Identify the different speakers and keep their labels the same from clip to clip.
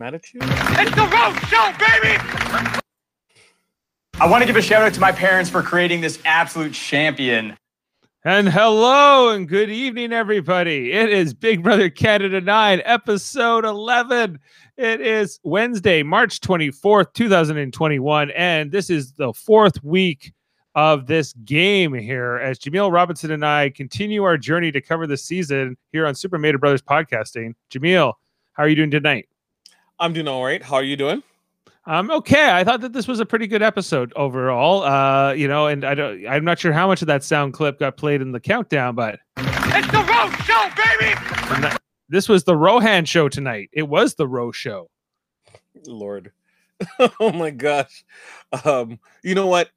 Speaker 1: Attitude?
Speaker 2: It's the road show, baby!
Speaker 3: I want to give a shout out to my parents for creating this absolute champion.
Speaker 4: And hello and good evening, everybody. It is Big Brother Canada 9, episode 11. It is Wednesday, March 24th, 2021. And this is the fourth week of this game here as Jameel Robinson and I continue our journey to cover the season here on Super Mater Brothers Podcasting. Jameel, how are you doing tonight?
Speaker 1: I'm doing all right. How are you doing?
Speaker 4: I'm um, okay. I thought that this was a pretty good episode overall. Uh, you know, and I don't I'm not sure how much of that sound clip got played in the countdown, but
Speaker 2: It's the road show, baby!
Speaker 4: that- this was the Rohan show tonight. It was the Ro show.
Speaker 1: Lord. oh my gosh. Um, you know what?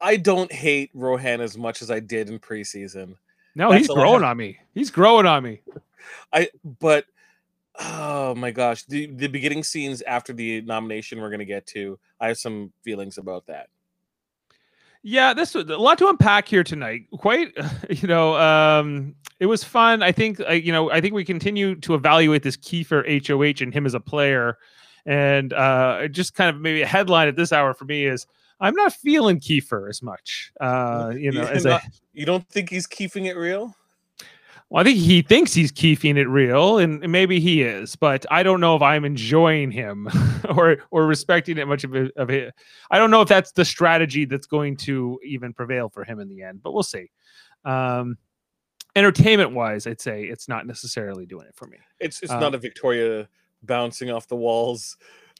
Speaker 1: I don't hate Rohan as much as I did in preseason.
Speaker 4: No,
Speaker 1: That's
Speaker 4: he's growing on me. He's growing on me.
Speaker 1: I but oh my gosh, the the beginning scenes after the nomination we're gonna get to, I have some feelings about that.
Speaker 4: Yeah, this was a lot to unpack here tonight. Quite, you know, um, it was fun. I think, uh, you know, I think we continue to evaluate this Kiefer HOH and him as a player. And uh, just kind of maybe a headline at this hour for me is I'm not feeling Kiefer as much. Uh, you know,
Speaker 1: You're
Speaker 4: as a,
Speaker 1: not- you don't think he's keeping it real?
Speaker 4: Well, I think he thinks he's keeping it real, and maybe he is, but I don't know if I'm enjoying him or or respecting it much of it. Of it. I don't know if that's the strategy that's going to even prevail for him in the end, but we'll see. Um, entertainment wise, I'd say it's not necessarily doing it for me.
Speaker 1: It's it's
Speaker 4: Uh,
Speaker 1: not a Victoria bouncing off the walls,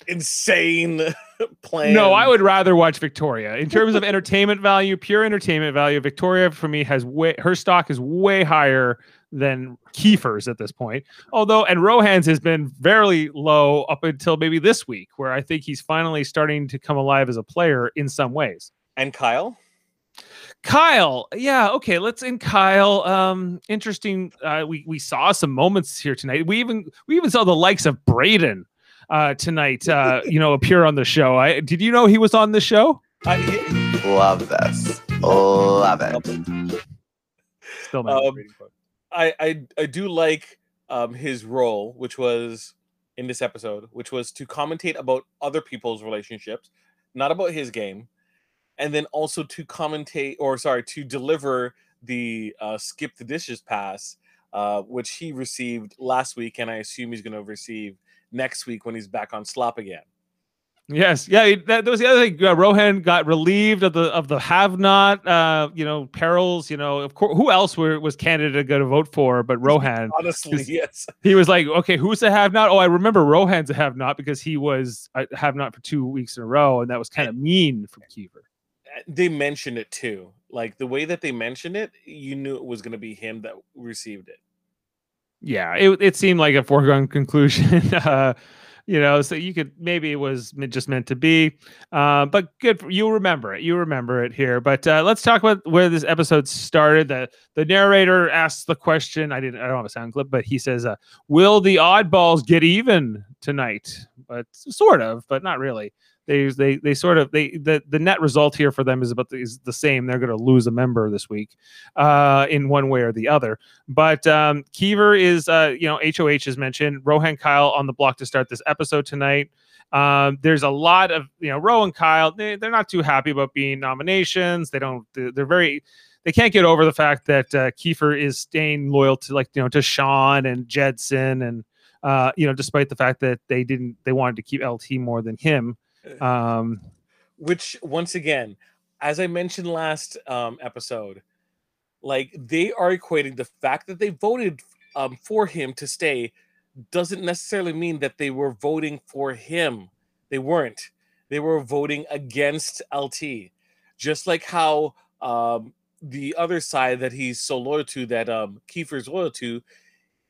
Speaker 1: insane plan.
Speaker 4: No, I would rather watch Victoria in terms of entertainment value, pure entertainment value. Victoria for me has way her stock is way higher than Kiefer's at this point. Although, and Rohan's has been very low up until maybe this week, where I think he's finally starting to come alive as a player in some ways.
Speaker 1: and Kyle.
Speaker 4: Kyle, yeah, okay, let's in Kyle. Um, interesting. Uh, we we saw some moments here tonight. We even we even saw the likes of Braden uh tonight uh you know appear on the show i did you know he was on the show
Speaker 1: I,
Speaker 5: Love this. Love it.
Speaker 4: still
Speaker 1: Um, I I I do like um his role, which was in this episode, which was to commentate about other people's relationships, not about his game, and then also to commentate or sorry to deliver the uh, SkipTheDishes pass, uh, which he received last week, and I assume he's going to receive next week when he's back on slop again.
Speaker 4: Yes, yeah. That, that was the other thing. Uh, Rohan got relieved of the of the have not, uh, you know, perils. You know, of course, who else were, was Canada going to vote for? But Rohan.
Speaker 1: Honestly, yes.
Speaker 4: He was like, okay, who's the have not? Oh, I remember Rohan's a have not because he was a have not for two weeks in a row, and that was kind of mean from Kiefer.
Speaker 1: They mentioned it too. Like the way that they mentioned it, you knew it was going to be him that received it.
Speaker 4: Yeah, it it seemed like a foregone conclusion. uh, you know, so you could maybe it was just meant to be. Uh, but good, for, you remember it. You remember it here. But uh, let's talk about where this episode started. The the narrator asks the question. I didn't. I don't have a sound clip, but he says, uh, "Will the oddballs get even tonight?" But sort of, but not really. They they they sort of they the the net result here for them is about the, is the same. They're going to lose a member this week, uh, in one way or the other. But um, Kiefer is, uh, you know, HOH is mentioned. Rohan Kyle on the block to start this episode tonight. Um, there's a lot of, you know, Ro and Kyle, they, they're not too happy about being nominations. They don't, they're, they're very, they can't get over the fact that uh, Kiefer is staying loyal to, like, you know, to Sean and Jedson. And, uh, you know, despite the fact that they didn't, they wanted to keep LT more than him. Um,
Speaker 1: Which once again, as I mentioned last um, episode, like they are equating the fact that they voted um, for him to stay doesn't necessarily mean that they were voting for him. They weren't. They were voting against LT. Just like how um, the other side that he's so loyal to, that um, Kiefer's loyal to,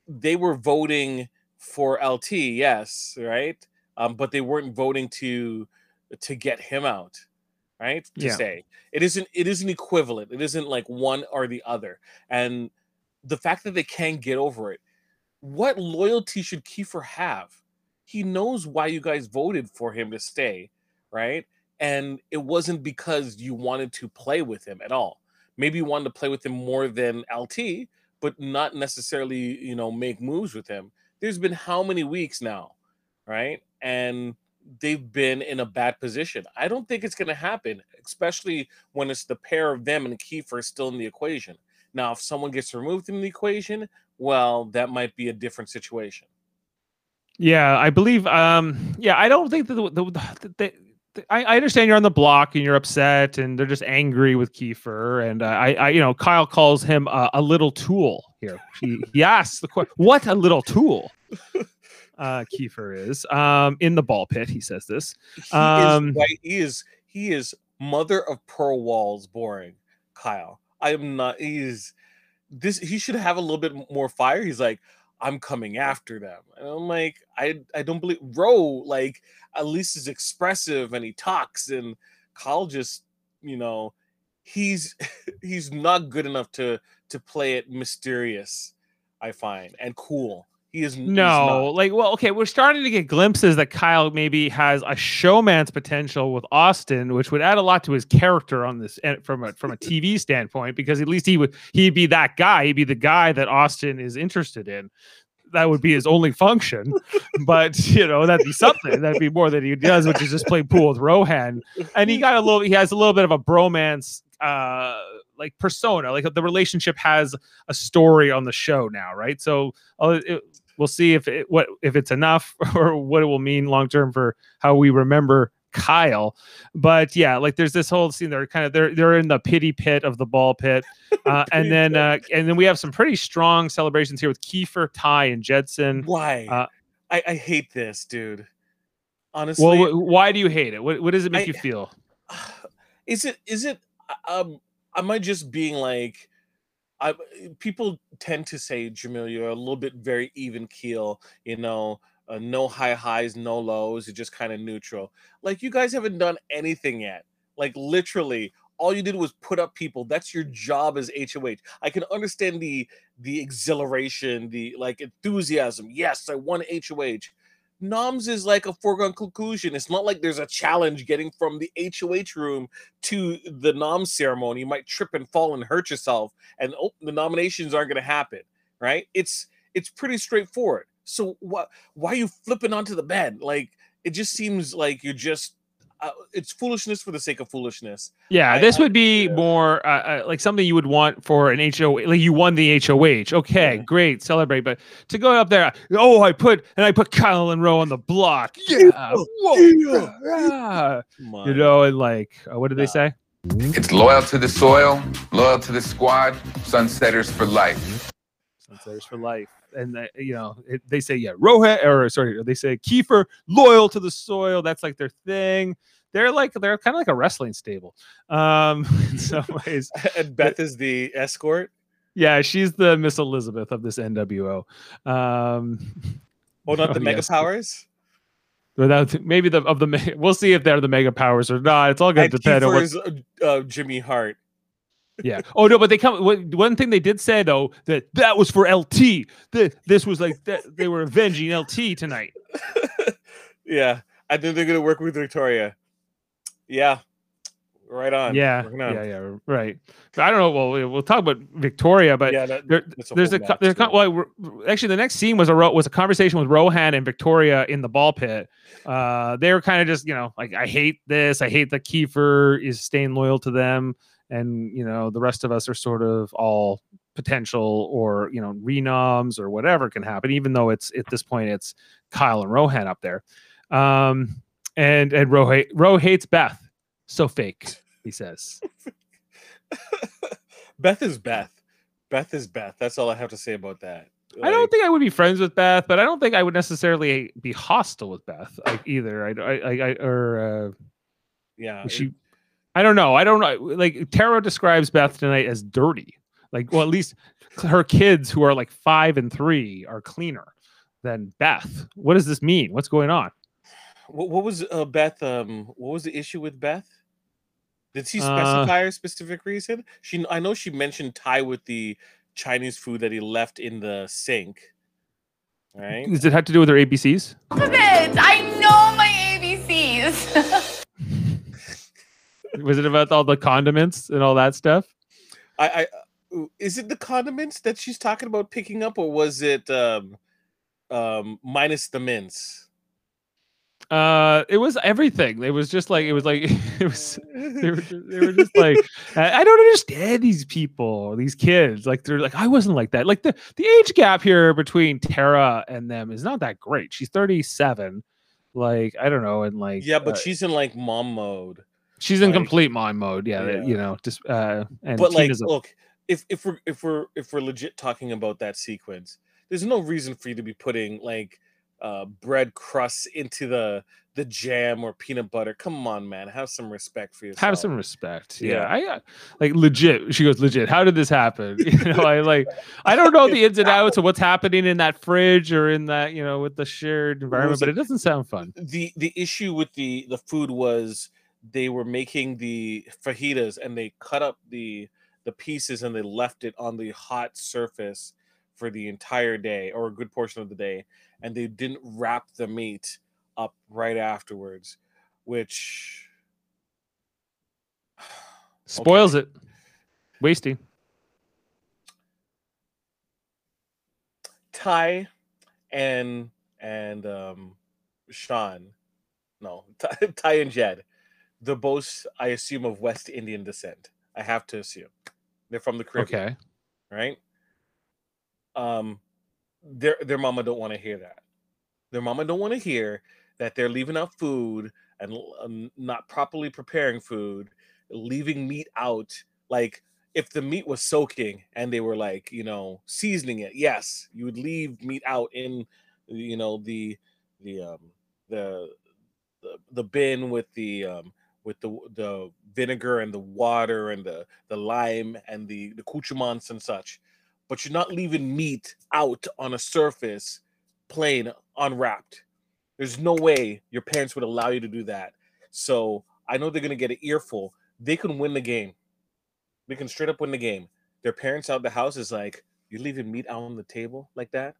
Speaker 1: they were voting for LT, yes, right? Um, but they weren't voting to to get him out, right? To
Speaker 4: Yeah.
Speaker 1: stay. It isn't it isn't equivalent. It isn't like one or the other. And the fact that they can't get over it, what loyalty should Kiefer have? He knows why you guys voted for him to stay, right? And it wasn't because you wanted to play with him at all. Maybe you wanted to play with him more than LT, but not necessarily, you know, make moves with him. There's been how many weeks now, right? And they've been in a bad position. I don't think it's going to happen, especially when it's the pair of them and Kiefer still in the equation. Now, if someone gets removed from the equation, well, that might be a different situation.
Speaker 4: Yeah, I believe. Um, yeah, I don't think that the, the, the, the I, understand you're on the block and you're upset and they're just angry with Kiefer and uh, I, I, you know, Kyle calls him a, a little tool here. He, he asks the question, "What a little tool." Uh, Kiefer is um in the ball pit. He says this.
Speaker 1: He
Speaker 4: Um,
Speaker 1: is right. He is he is mother of pearl walls boring, Kyle. I am not he's this he should have a little bit more fire. He's like, I'm coming after them. And I'm like, I I don't believe Roe, like at least is expressive and he talks and Kyle just, you know, he's he's not good enough to to play it mysterious, I find, and cool. He is
Speaker 4: No, like, well, okay, we're starting to get glimpses that Kyle maybe has a showmance potential with Austin, which would add a lot to his character on this from a from a TV standpoint, because at least he would he'd be that guy, he'd be the guy that Austin is interested in. That would be his only function, but you know that'd be something. That'd be more than he does, which is just play pool with Rohan. And he got a little. He has a little bit of a bromance, uh, like persona. Like the relationship has a story on the show now, right? So uh, it, we'll see if it what if it's enough or what it will mean long term for how we remember Kyle. But yeah, like there's this whole scene. They're kind of they're they're in the pity pit of the ball pit, uh, and then uh, and then we have some pretty strong celebrations here with Kiefer, Ty, and Jedson.
Speaker 1: Why?
Speaker 4: Uh,
Speaker 1: I, I hate this, dude. Honestly,
Speaker 4: Well, wh- why do you hate it? What what does it make
Speaker 1: I-
Speaker 4: you feel?
Speaker 1: is it is it um am I just being like I people tend to say Jameel you're a little bit very even keel, you know, uh, no high highs, no lows, just kind of neutral. Like you guys haven't done anything yet. Like literally all you did was put up people. That's your job as HOH. I can understand the the exhilaration, the like enthusiasm. Yes, I won HOH. Noms is like a foregone conclusion. It's not like there's a challenge getting from the HOH room to the nom ceremony. You might trip and fall and hurt yourself, and oh, the nominations aren't going to happen. Right? It's it's pretty straightforward. So what? Why are you flipping onto the bed? Like it just seems like you're just. Uh, it's foolishness for the sake of foolishness.
Speaker 4: Yeah,
Speaker 1: I-
Speaker 4: this
Speaker 1: I-
Speaker 4: would be
Speaker 1: yeah.
Speaker 4: more uh, uh, like something you would want for an HO. Like you won the HOH. Okay,
Speaker 1: Yeah.
Speaker 4: great, celebrate. But to go up there, oh, I put and I put Kyle and Rowe on the block. Yeah, whoa,
Speaker 1: yeah,
Speaker 4: yeah. You know, and like, uh, what did they say?
Speaker 6: It's loyal to the soil, loyal to the squad, sunsetters for life.
Speaker 4: Sunsetters for life. And uh, you know, it, they say yeah, Rohan or sorry, they say Kiefer loyal to the soil. That's like their thing. They're like they're kind of like a wrestling stable, um, in some ways.
Speaker 1: and Beth is the escort.
Speaker 4: Yeah, she's the Miss Elizabeth of this NWO. Um,
Speaker 1: not
Speaker 4: Oh,
Speaker 1: the mega
Speaker 4: yes.
Speaker 1: powers.
Speaker 4: without maybe the of the we'll see if they're the mega powers or not. It's all going to depend on what.
Speaker 1: Uh, Jimmy Hart.
Speaker 4: Yeah. Oh no, but they come. One thing they did say though that that was for LT. That this was like that they were avenging LT tonight.
Speaker 1: yeah, I think they're gonna work with Victoria. Yeah, right on.
Speaker 4: Yeah,
Speaker 1: on.
Speaker 4: yeah, yeah, right. But I don't know. Well, we- we'll talk about Victoria, but
Speaker 1: yeah. That,
Speaker 4: there,
Speaker 1: a
Speaker 4: there's a
Speaker 1: match,
Speaker 4: there's a well, actually the next scene was a was a conversation with Rohan and Victoria in the ball pit. Uh, they were kind of just you know like I hate this, I hate that Kiefer is staying loyal to them, and you know the rest of us are sort of all potential or you know renoms or whatever can happen. Even though it's at this point it's Kyle and Rohan up there, um, and and Ro ha- Ro hates Beth, so fake. He says.
Speaker 1: Beth is Beth. Beth is Beth. That's all I have to say about that.
Speaker 4: I don't think I would be friends with Beth, but I don't think I would necessarily be hostile with Beth like, either. I, I, I, I or
Speaker 1: Yeah,
Speaker 4: uh, she, I don't know. I don't know. Like Tara describes Beth tonight as dirty. Like, well, at least her kids who are like five and three are cleaner than Beth. What does this mean? What's going on?
Speaker 1: What, what was uh, Beth? Um, what was the issue with Beth? Did she
Speaker 4: Uh,
Speaker 1: specify a specific reason? She, I know she mentioned Ty with the Chinese food that he left in the sink. Right?
Speaker 4: Does it have to do with her ABCs?
Speaker 7: Alphabet. I know my ABCs.
Speaker 4: Was it about all the condiments and all that stuff?
Speaker 1: I, I, uh, is it the condiments that she's talking about picking up, or was it um, um, minus the mince?
Speaker 4: Uh, it was everything. It was just like it was like it was. They were just, they were just like I, I don't understand these people, these kids. Like they're like I wasn't like that. Like the the age gap here between Tara and them is not that great. She's thirty seven. Like I don't know, and like
Speaker 1: Yeah, but
Speaker 4: uh,
Speaker 1: she's in like mom mode.
Speaker 4: She's in
Speaker 1: like-
Speaker 4: complete mind mode. Yeah,
Speaker 1: Yeah.
Speaker 4: you know, just uh, and
Speaker 1: but like,
Speaker 4: Tina's a-
Speaker 1: look, if if we're if we're if we're legit talking about that sequence, there's no reason for you to be putting like uh bread crusts into the the jam or peanut butter. Come on, man, have some respect for yourself.
Speaker 4: have some respect. Yeah,
Speaker 1: Yeah.
Speaker 4: I uh, like legit. She goes legit. How did this happen? You know, I like I don't know the ins and outs of what's happening in that fridge or in that you know with the shared environment, but
Speaker 1: it
Speaker 4: doesn't sound fun.
Speaker 1: the the issue with the the food was they were making the fajitas and they cut up the the pieces and they left it on the hot surface for the entire day or a good portion of the day and they didn't wrap the meat up right afterwards which
Speaker 4: Spoils it. Wasting.
Speaker 1: Ty and and um Sean, no, Ty, Ty and Jed, they're both, I assume, of West Indian descent. I have to assume they're from the Caribbean,
Speaker 4: Okay.
Speaker 1: right? Um, their their mama don't want to hear that. Their mama don't want to hear that they're leaving out food and um, not properly preparing food, leaving meat out. Like if the meat was soaking and they were like, you know, seasoning it, yes, you would leave meat out in, you know, the the um the the, the bin with the um with the the vinegar and the water and the the lime and the the accoutrements and such but you're not leaving meat out on a surface plain unwrapped. There's no way your parents would allow you to do that. So i know they're to get an earful. They can win the game. They can straight up win the game. Their parents out the house is like you're leaving meat out on the table like that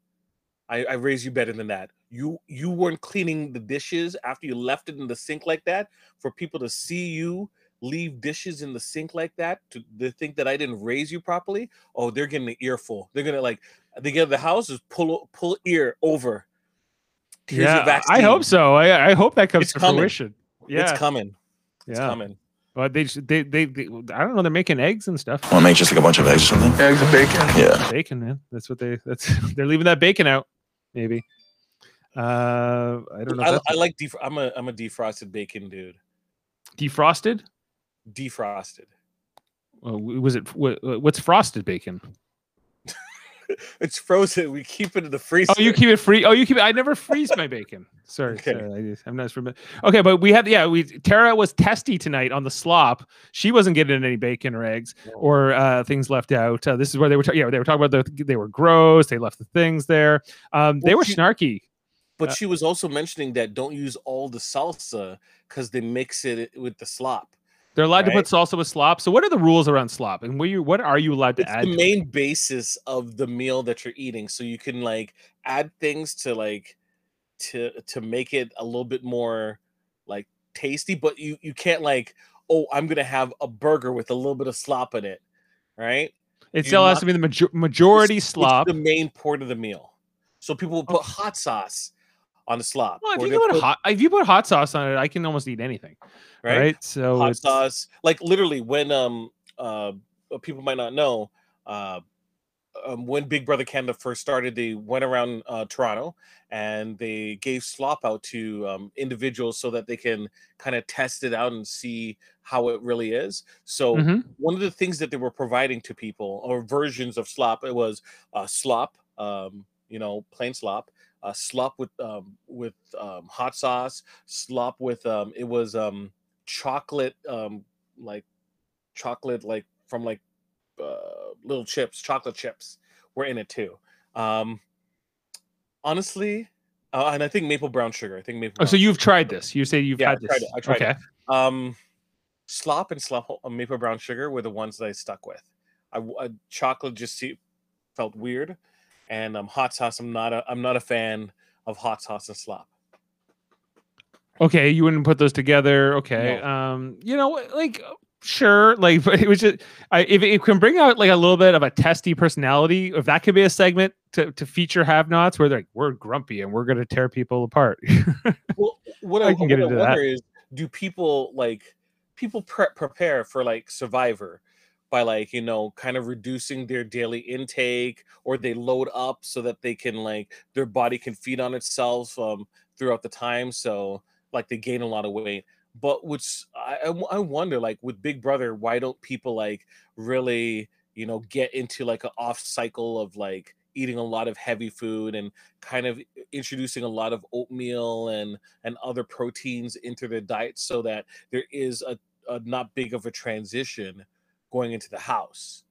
Speaker 1: I, I raised you better than that. You you weren't cleaning the dishes after you left it in the sink like that. For people to see you leave dishes in the sink like that, to they think that I didn't raise you properly. Oh, they're getting an earful. They're gonna like they get the house is pull pull ear over. Here's your
Speaker 4: yeah, I hope so. I I hope that comes
Speaker 1: It's
Speaker 4: to
Speaker 1: coming.
Speaker 4: fruition. Yeah,
Speaker 1: It's coming. It's
Speaker 4: yeah.
Speaker 1: coming.
Speaker 4: But they, they, they, they, I don't know. They're making eggs and stuff.
Speaker 5: Want to make just like a bunch of eggs or something?
Speaker 6: Eggs and bacon.
Speaker 5: Yeah.
Speaker 4: Bacon, man. That's what they. That's they're leaving that bacon out. Maybe. Uh, I don't know.
Speaker 1: I, I like def- I'm a I'm a defrosted bacon dude.
Speaker 4: defrosted.
Speaker 1: Defrosted.
Speaker 4: Uh, was it wha- what's frosted bacon?
Speaker 1: It's frozen. We keep it in the freezer.
Speaker 4: Oh, you keep it free. Oh, you keep it. I never freeze my bacon. Sorry,
Speaker 1: Okay.
Speaker 4: sorry, I'm not sure. Okay, but we had yeah. We Tara was testy tonight on the slop. She wasn't getting any bacon or eggs or uh, things left out. Uh, this is where they were. Ta- yeah, they were talking about the. They were gross. They left the things there. Um, they
Speaker 1: Well,
Speaker 4: were
Speaker 1: she-
Speaker 4: snarky.
Speaker 1: But
Speaker 4: Uh,
Speaker 1: she was also mentioning that don't use all the salsa because they mix it with the slop.
Speaker 4: They're allowed to put salsa with slop. So what are the rules around slop? And what you what are you allowed to add?
Speaker 1: It's
Speaker 4: add?
Speaker 1: the
Speaker 4: it?
Speaker 1: main basis of the meal that you're eating, so you can like add things to like to to make it a little bit more like tasty. But you you can't like oh I'm gonna have a burger with a little bit of slop in it, right?
Speaker 4: It still has to be the major- majority
Speaker 1: It's-
Speaker 4: slop.
Speaker 1: It's the main part of the meal. So people will put hot sauce on the slop.
Speaker 4: Well, if you put
Speaker 1: put-
Speaker 4: hot, if you put hot sauce on it, I can almost eat anything. Right.
Speaker 1: right?
Speaker 4: So
Speaker 1: hot
Speaker 4: it's-
Speaker 1: sauce. Like literally, when um uh uh, people might not know, uh, um, when Big Brother Canada first started, they went around uh, Toronto and they gave slop out to um, individuals so that they can kind of test it out and see how it really is. So
Speaker 4: Mhm.
Speaker 1: one of the things that they were providing to people or versions of slop it was uh, slop um, you know plain slop uh, slop with um, with um, hot sauce slop with um, it was um, chocolate um, like chocolate like from like uh, little chips chocolate chips were in it too um, honestly uh, and i think maple brown sugar i think maple
Speaker 4: Oh, so you've
Speaker 1: sugar.
Speaker 4: tried this. You say you've
Speaker 1: Yeah,
Speaker 4: had this.
Speaker 1: tried it, I tried it.
Speaker 4: okay.
Speaker 1: Um, slop and slop uh, maple brown sugar were the ones that I stuck with. I, uh, chocolate just see, felt weird, and um, hot sauce. I'm not a I'm not a fan of hot sauce and slop.
Speaker 4: Okay, you wouldn't put those together. Okay.
Speaker 1: No.
Speaker 4: Um, you know, like sure, like but it was just I if it can bring out like a little bit of a testy personality, if that could be a segment, to, to feature have-nots where they're like we're grumpy and we're going to tear people apart.
Speaker 1: Well, what
Speaker 4: I
Speaker 1: I,
Speaker 4: can get
Speaker 1: what I
Speaker 4: into that.
Speaker 1: wonder is, do people like people pre- prepare for like Survivor by like you know kind of reducing their daily intake, or they load up so that they can like their body can feed on itself um, throughout the time, so like they gain a lot of weight. But which I, I wonder like with Big Brother, why don't people like really you know get into like an off cycle of like eating a lot of heavy food and kind of introducing a lot of oatmeal and and other proteins into their diet so that there is a, a not big of a transition going into the house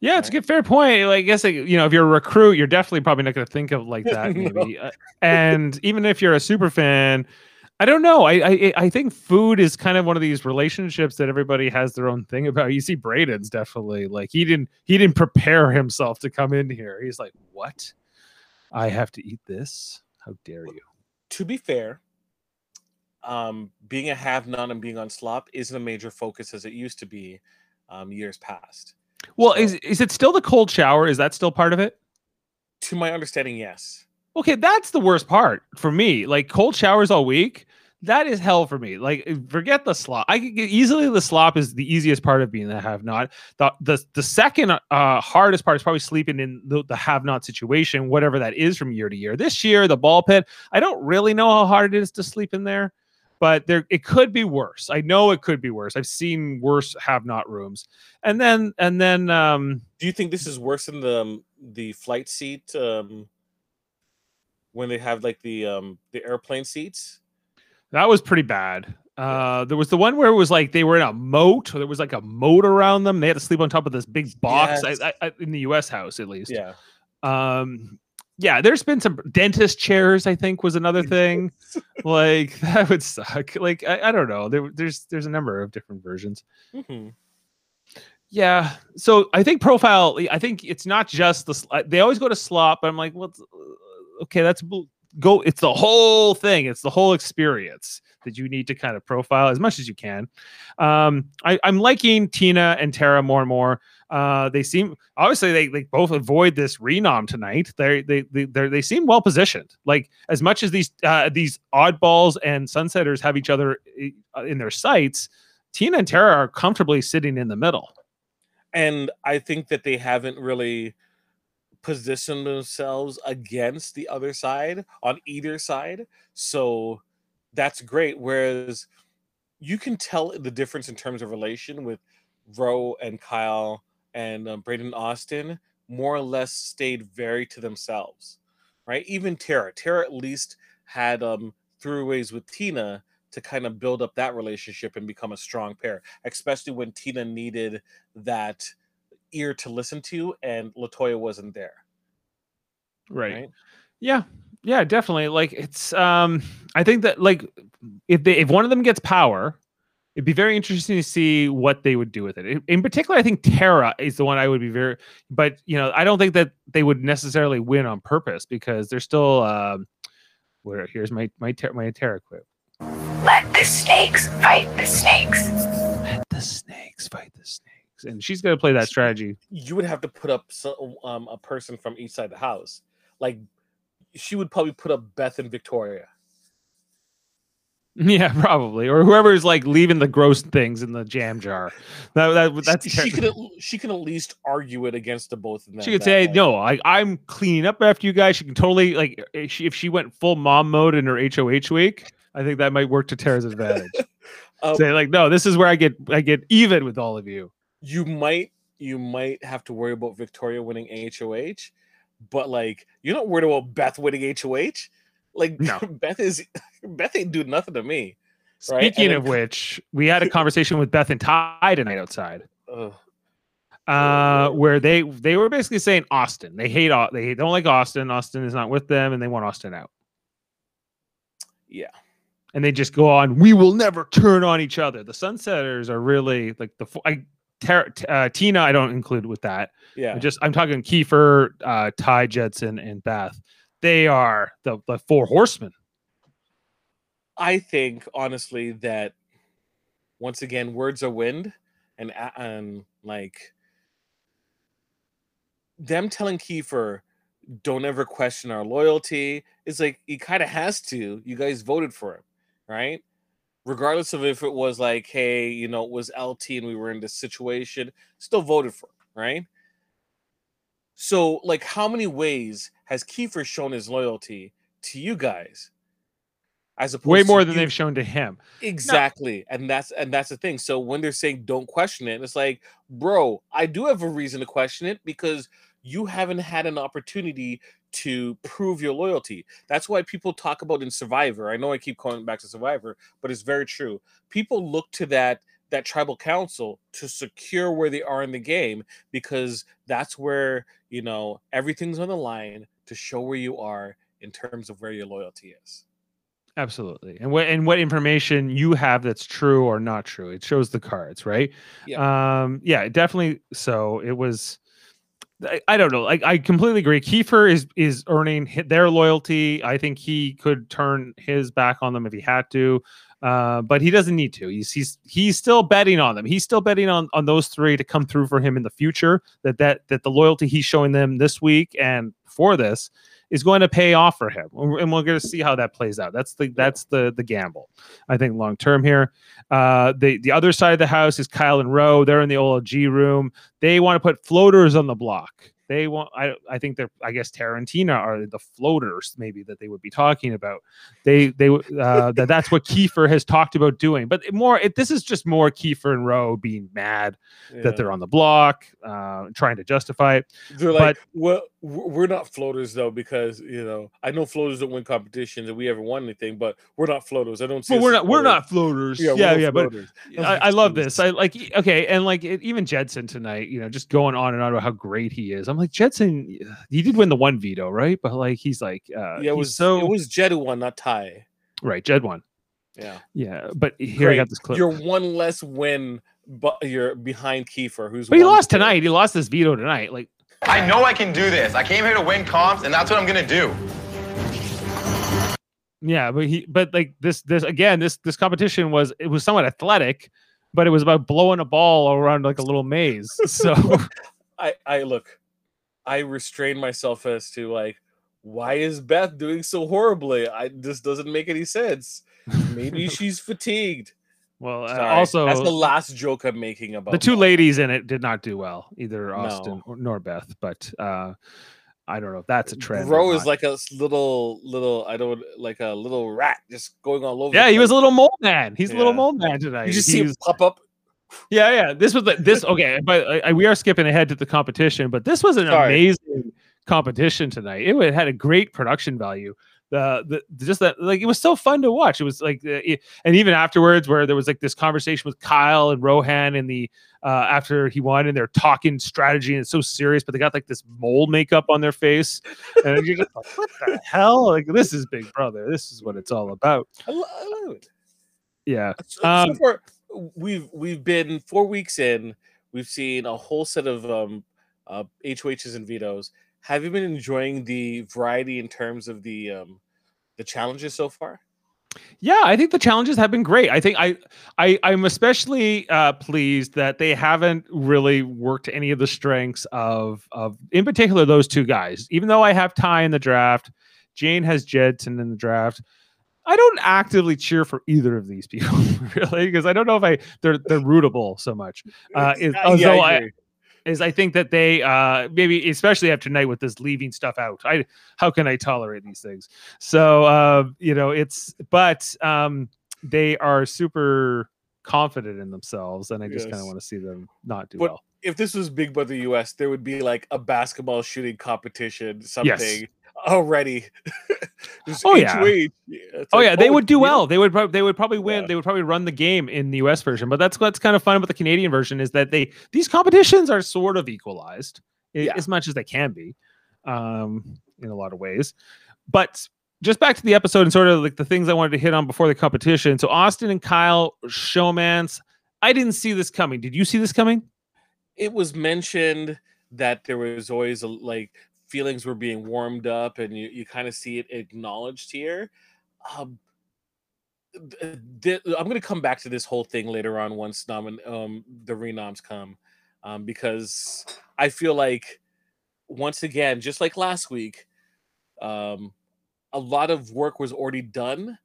Speaker 4: Yeah, it's a good fair point. Like, I guess like, you know, if you're a recruit, you're definitely probably not going to think of like that,
Speaker 1: No.
Speaker 4: maybe. Uh, and even if you're a super fan, I don't know. I, I I think food is kind of one of these relationships that everybody has their own thing about. You see, Braden's definitely like he didn't he didn't prepare himself to come in here. He's like, what? I have to eat this? How dare you?
Speaker 1: to be fair um being a have none and being on slop isn't a major focus as it used to be um years past
Speaker 4: Well,
Speaker 1: So-
Speaker 4: is is it still the cold shower? Is that still part of it?
Speaker 1: to my understanding yes
Speaker 4: Okay, that's the worst part for me. Like cold showers all week, that is hell for me. Like forget the slop. I could get easily the slop is the easiest part of being the have not. The the the second uh hardest part is probably sleeping in the, the have not situation, whatever that is from year to year. This year, the ball pit, I don't really know how hard it is to sleep in there, but there it could be worse. I know it could be worse. I've seen worse have not rooms. And then and then um
Speaker 1: do you think this is worse than the um, the flight seat um when they have like the um the airplane seats
Speaker 4: That was pretty bad. Uh, there was the one where it was like they were in a moat, or there was like a moat around them. They had to sleep on top of this big box
Speaker 1: Yes.
Speaker 4: I, I, in the U.S. house, at least.
Speaker 1: yeah
Speaker 4: Um, yeah. There's been some dentist chairs. I think was another thing. like that would suck. Like I, I don't know. There, there's there's a number of different versions.
Speaker 1: Mhm.
Speaker 4: Yeah. So I think profile. I think it's not just the. uh, They always go to slop, but I'm like, well, okay, that's go. It's the whole thing. It's the whole experience that you need to kind of profile as much as you can. Um, I, I'm liking Tina and Tara more and more. Uh, they seem obviously they, they both avoid this renom tonight. They they they they're, they seem well positioned. Like as much as these uh, these oddballs and sunsetters have each other uh, in their sights, Tina and Tara are comfortably sitting in the middle.
Speaker 1: and i think that they haven't really positioned themselves against the other side on either side so that's great whereas you can tell the difference in terms of relation with roe and kyle and um, braden austin more or less stayed very to themselves right even tara tara at least had um throughways with tina to kind of build up that relationship and become a strong pair especially when tina needed that ear to listen to and latoya wasn't there
Speaker 4: Right.
Speaker 1: right
Speaker 4: Yeah. Yeah, definitely. Like it's um I think that like if they if one of them gets power, it'd be very interesting to see what they would do with it. In- In particular, I think Tara is the one I would be very but you know, I don't think that they would necessarily win on purpose because they're still um where here's my my ter- my Tara quip.
Speaker 7: Let the snakes fight the snakes.
Speaker 4: Let the snakes fight the snakes. And she's gonna play that strategy.
Speaker 1: you would have to put up some, um, a person from each side of the house like she would probably put up beth and victoria
Speaker 4: Yeah, probably. Or whoever's like leaving the gross things in the jam jar. That, that that's
Speaker 1: she, she could at, she can at least argue it against the both of them
Speaker 4: She could say,
Speaker 1: like,
Speaker 4: "No, I, I'm cleaning up after you guys." She can totally like if she, if she went full mom mode in her HOH week. I think that might work to Tara's advantage.
Speaker 1: um,
Speaker 4: say like, "No, this is where I get I get even with all of you."
Speaker 1: you might you might have to worry about victoria winning hoh but like you're not worried about beth winning hoh like
Speaker 4: No.
Speaker 1: beth is beth ain't do nothing to me Right,
Speaker 4: Speaking
Speaker 1: then-
Speaker 4: of which, we had a conversation with Beth and Ty tonight outside,
Speaker 1: Ugh.
Speaker 4: uh, where they they were basically saying Austin. They hate they don't like Austin. Austin is not with them, and they want Austin out.
Speaker 1: yeah
Speaker 4: and they just go on. We will never turn on each other. The Sunsetters are really like the I, Tara- t- uh, Tina. I don't include with that.
Speaker 1: yeah
Speaker 4: I just I'm talking Kiefer, uh, Ty Jedson, and Beth. They are the the four horsemen.
Speaker 1: I think honestly that once again words are wind and like them telling Kiefer don't ever question our loyalty. It's like he kind of has to. You guys voted for him, right? Regardless of if it was like, hey, you know, it was LT and we were in this situation, still voted for him, right? So, like, how many ways has Kiefer shown his loyalty to you guys? As opposed
Speaker 4: Way
Speaker 1: to
Speaker 4: more than
Speaker 1: you-
Speaker 4: they've shown to him.
Speaker 1: Exactly. And that's and that's the thing. So when they're saying don't question it, it's like, bro, I do have a reason to question it because you haven't had an opportunity to prove your loyalty. That's why people talk about in Survivor. I know I keep calling back to Survivor, but it's very true. People look to that that tribal council to secure where they are in the game because that's where, you know, everything's on the line to show where you are in terms of where your loyalty is.
Speaker 4: Absolutely. And what and what information you have that's true or not true. It shows the cards, right? Um yeah, definitely so it was I, I don't know. Like I completely agree. Kiefer is is earning their loyalty. I think he could turn his back on them if he had to. Uh, but he doesn't need to. He's he's he's still betting on them. He's still betting on on those three to come through for him in the future. That that that the loyalty he's showing them this week and for this is going to pay off for him, and we're- going to see how that plays out. That's the that's the the gamble, I think, long term here. Uh, the the other side of the house is Kyle and Rowe. They're in the OLG room. They want to put floaters on the block. They want. I I think they're. I guess Tarantina are the floaters, maybe that they would be talking about. They they uh, that that's what Kiefer has talked about doing. But more, it, this is just more Kiefer and Rowe being mad
Speaker 1: Yeah.
Speaker 4: that they're on the block, uh, trying to justify it.
Speaker 1: They're like, well, we're not floaters though, because you know I know floaters don't win competitions, and we ever won anything, but we're not floaters. I don't see.
Speaker 4: But we're not we're not floaters.
Speaker 1: Yeah,
Speaker 4: Yeah, yeah,
Speaker 1: not
Speaker 4: but. I, I love this. I like okay, and like it, even Jedson tonight, you know, just going on and on about how great he is. I'm like Jedson, he did win the one veto, right? But like he's like, uh,
Speaker 1: yeah, it was
Speaker 4: so
Speaker 1: it was Jed who won, not Ty.
Speaker 4: right. Jed won,
Speaker 1: Yeah,
Speaker 4: yeah. But here I got this clip.
Speaker 1: You're one less win, but you're behind Kiefer, who's.
Speaker 4: but he lost
Speaker 1: two.
Speaker 4: tonight. He lost this veto tonight. Like
Speaker 3: I know I can do this. I came here to win comps, and that's what I'm gonna do.
Speaker 4: yeah, but he but like this this again this this competition was it was somewhat athletic, but it was about blowing a ball around like a little maze. So
Speaker 1: I I look, I restrain myself as to like, why is Beth doing so horribly? I this doesn't make any sense. Maybe she's fatigued.
Speaker 4: well, uh, also
Speaker 1: that's the last joke I'm making about
Speaker 4: the two
Speaker 1: Beth.
Speaker 4: ladies in it did not do well either austin
Speaker 1: No.
Speaker 4: or, nor beth but uh i don't know if that's a trend or
Speaker 1: Bro is like a little little I don't like a little rat just going all over.
Speaker 4: yeah he was a little mole man he's a little mole man tonight
Speaker 1: You just see him pop up.
Speaker 4: Yeah yeah this was the, this okay but I, I- we are skipping ahead to the competition but this was an
Speaker 1: Sorry.
Speaker 4: amazing competition tonight. It, had a great production value. The, the just that like it was so fun to watch. It was like uh, it- and even afterwards where there was like this conversation with kyle and rohan in the uh after he won and they're talking strategy and it's so serious but they got like this mole makeup on their face. And you're just like what the hell? Like this is big brother. This is what it's all about.
Speaker 1: I, I love it.
Speaker 4: yeah
Speaker 1: So, so
Speaker 4: Um,
Speaker 1: far, we've we've been four weeks in. We've seen a whole set of um, uh, HOHs and vetoes. Have you been enjoying the variety in terms of the um, the challenges so far?
Speaker 4: Yeah, I think the challenges have been great. I think I, I I'm especially uh, pleased that they haven't really worked any of the strengths of of in particular those two guys. Even though I have Ty in the draft, Jane has Jedson in the draft. I don't actively cheer for either of these people really because I don't know if I they're they're rootable so much. Uh, is, although
Speaker 1: yeah,
Speaker 4: I,
Speaker 1: agree.
Speaker 4: is I think that they uh maybe especially after tonight with this leaving stuff out. I how can I tolerate these things? So uh you know it's but um they are super confident in themselves and I just kind of want to see them not do
Speaker 1: But-
Speaker 4: well.
Speaker 1: If this was Big Brother US, there would be like a basketball shooting competition, something already.
Speaker 4: Oh, yeah. Oh yeah, they would do well. They would prob- they would probably win.
Speaker 1: Yeah.
Speaker 4: They would probably run the game in the US version. But that's what's kind of fun about the Canadian version is that they these competitions are sort of equalized
Speaker 1: Yeah.
Speaker 4: as much as they can be um in a lot of ways. But just back to the episode and sort of like the things I wanted to hit on before the competition. So Austin and Kyle Showmance, I didn't see this coming. Did you see this coming?
Speaker 1: It was mentioned that there was always a, like feelings were being warmed up, and you, you kind of see it acknowledged here. Um, th- I'm going to come back to this whole thing later on once um, the renoms come, um, because I feel like once again, just like last week, um, a lot of work was already done,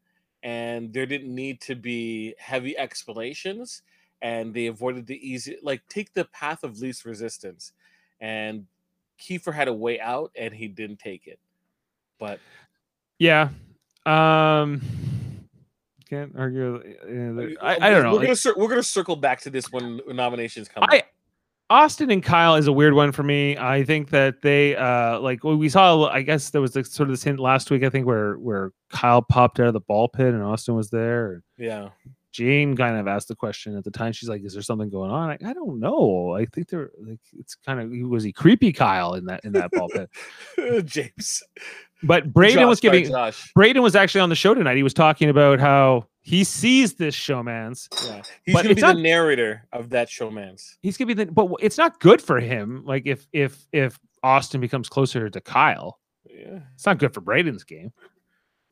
Speaker 1: and there didn't need to be heavy explanations. And they avoided the easy, like take the path of least resistance. And Kiefer had a way out, and he didn't take it. But
Speaker 4: Yeah. Um can't argue. uh, there- I, I
Speaker 1: We're-
Speaker 4: don't know.
Speaker 1: We're gonna cir- we're gonna circle back to this when nominations come.
Speaker 4: I. Austin and Kyle is a weird one for me. I think that they uh like well, we saw I guess there was like sort of this hint last week, I think, where where Kyle popped out of the ball pit and Austin was there.
Speaker 1: yeah.
Speaker 4: Jane kind of asked the question at the time. She's like, "Is there something going on?" I, I don't know. I think they're like it's kind of was he creepy Kyle in that in that ball pit.
Speaker 1: James.
Speaker 4: But Braden was
Speaker 1: Josh,
Speaker 4: giving Braden was actually on the show tonight. He was talking about how he sees this showmance.
Speaker 1: Yeah. He's
Speaker 4: But
Speaker 1: gonna be
Speaker 4: not-
Speaker 1: the narrator of that showmance.
Speaker 4: He's gonna be the but it's not good for him. Like if if if Austin becomes closer to Kyle,
Speaker 1: Yeah.
Speaker 4: it's not good for Braden's game.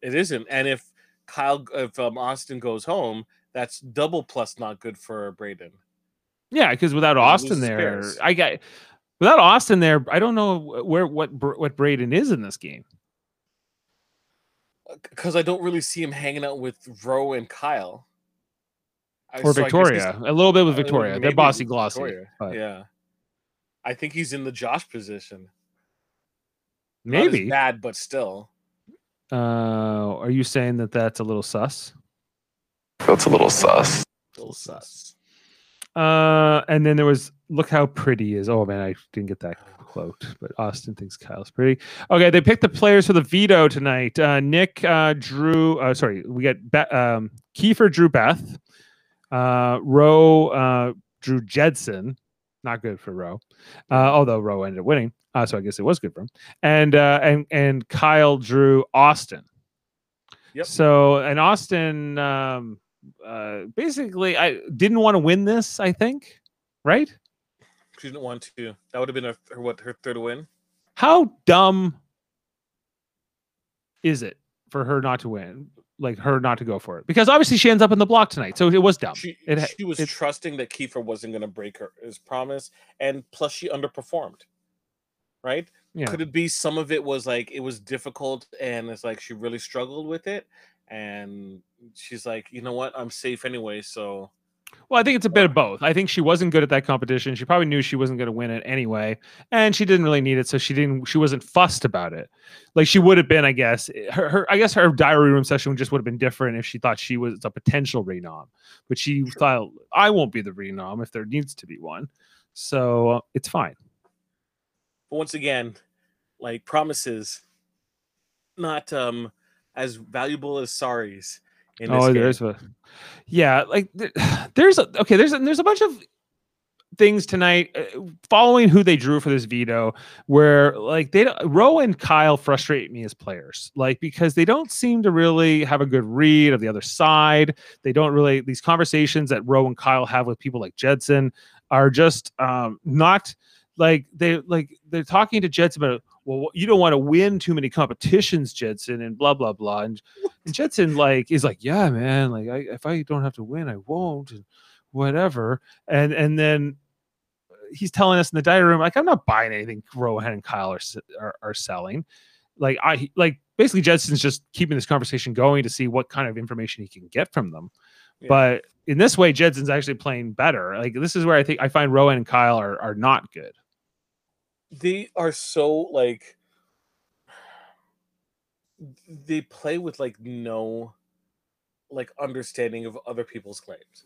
Speaker 1: It isn't. And if Kyle if um, Austin goes home, that's double plus not good for Braden.
Speaker 4: Yeah, because without Austin there,
Speaker 1: spares.
Speaker 4: I got without Austin there. I don't know where what what Braden is in this game.
Speaker 1: Because I don't really see him hanging out with Roe and Kyle. I-
Speaker 4: Or
Speaker 1: so I guess he's-
Speaker 4: Victoria, a little bit with
Speaker 1: uh,
Speaker 4: Victoria. They're bossy glossy.
Speaker 1: Yeah. I think he's in the Josh position.
Speaker 4: Maybe.
Speaker 1: bad, but still.
Speaker 4: Uh, are you saying that that's a little sus?
Speaker 5: That's a little sus.
Speaker 1: Little sus.
Speaker 4: Uh, and then there was look how pretty is. Oh man, I didn't get that quote, but Austin thinks Kyle's pretty. Okay, they picked the players for the veto tonight. Uh, Nick uh, drew. Uh, sorry, we got Be- um, Kiefer drew Beth. Uh, Rowe uh, drew Jedson. Not good for Rowe, uh, although Rowe ended up winning. Uh, so I guess it was good for him. And uh, and and Kyle drew Austin.
Speaker 1: Yep.
Speaker 4: So and Austin um, uh, basically I didn't want to win this. I think, right?
Speaker 1: She didn't want to. That would have been her, her what her third win.
Speaker 4: How dumb is it for her not to win? Like her not to go for it because obviously she ends up in the block tonight, so it was dumb.
Speaker 1: She
Speaker 4: It
Speaker 1: she was
Speaker 4: it-
Speaker 1: trusting that Kiefer wasn't going to break her his promise, and plus she underperformed. Right?
Speaker 4: Yeah.
Speaker 1: Could it be some of it was like it was difficult, and it's like she really struggled with it, and she's like, you know what, I'm safe anyway, so
Speaker 4: Well, I think it's a bit of both. I think she wasn't good at that competition. She probably knew she wasn't going to win it anyway, and she didn't really need it, so she didn't. She wasn't fussed about it, like she would have been, I guess. Her, her I guess her diary room session just would have been different if she thought she was a potential renom, but she thought I won't be the renom if there needs to be one, so uh, it's fine.
Speaker 1: But once again, like promises, not um as valuable as this
Speaker 4: Oh,
Speaker 1: game.
Speaker 4: there's a, yeah, like th- there's a okay, there's a, there's a bunch of things tonight uh, following who they drew for this veto where like they don't Roe and Kyle frustrate me as players like because they don't seem to really have a good read of the other side they don't really these conversations that Roe and Kyle have with people like Jedson are just um not like they like they're talking to Jedson about well you don't want to win too many competitions Jedson and blah blah blah and, and Jedson like is like yeah man like I, if I don't have to win I won't and whatever and and then uh, he's telling us in the diary room like i'm not buying anything rohan and kyle are, are, are selling. Like i like basically jedson's just keeping this conversation going to see what kind of information he can get from them
Speaker 1: Yeah.
Speaker 4: but in this way jedson's actually playing better like this is where i think i find rohan and kyle are, are not good
Speaker 1: they are so like they play with like no like understanding of other people's claims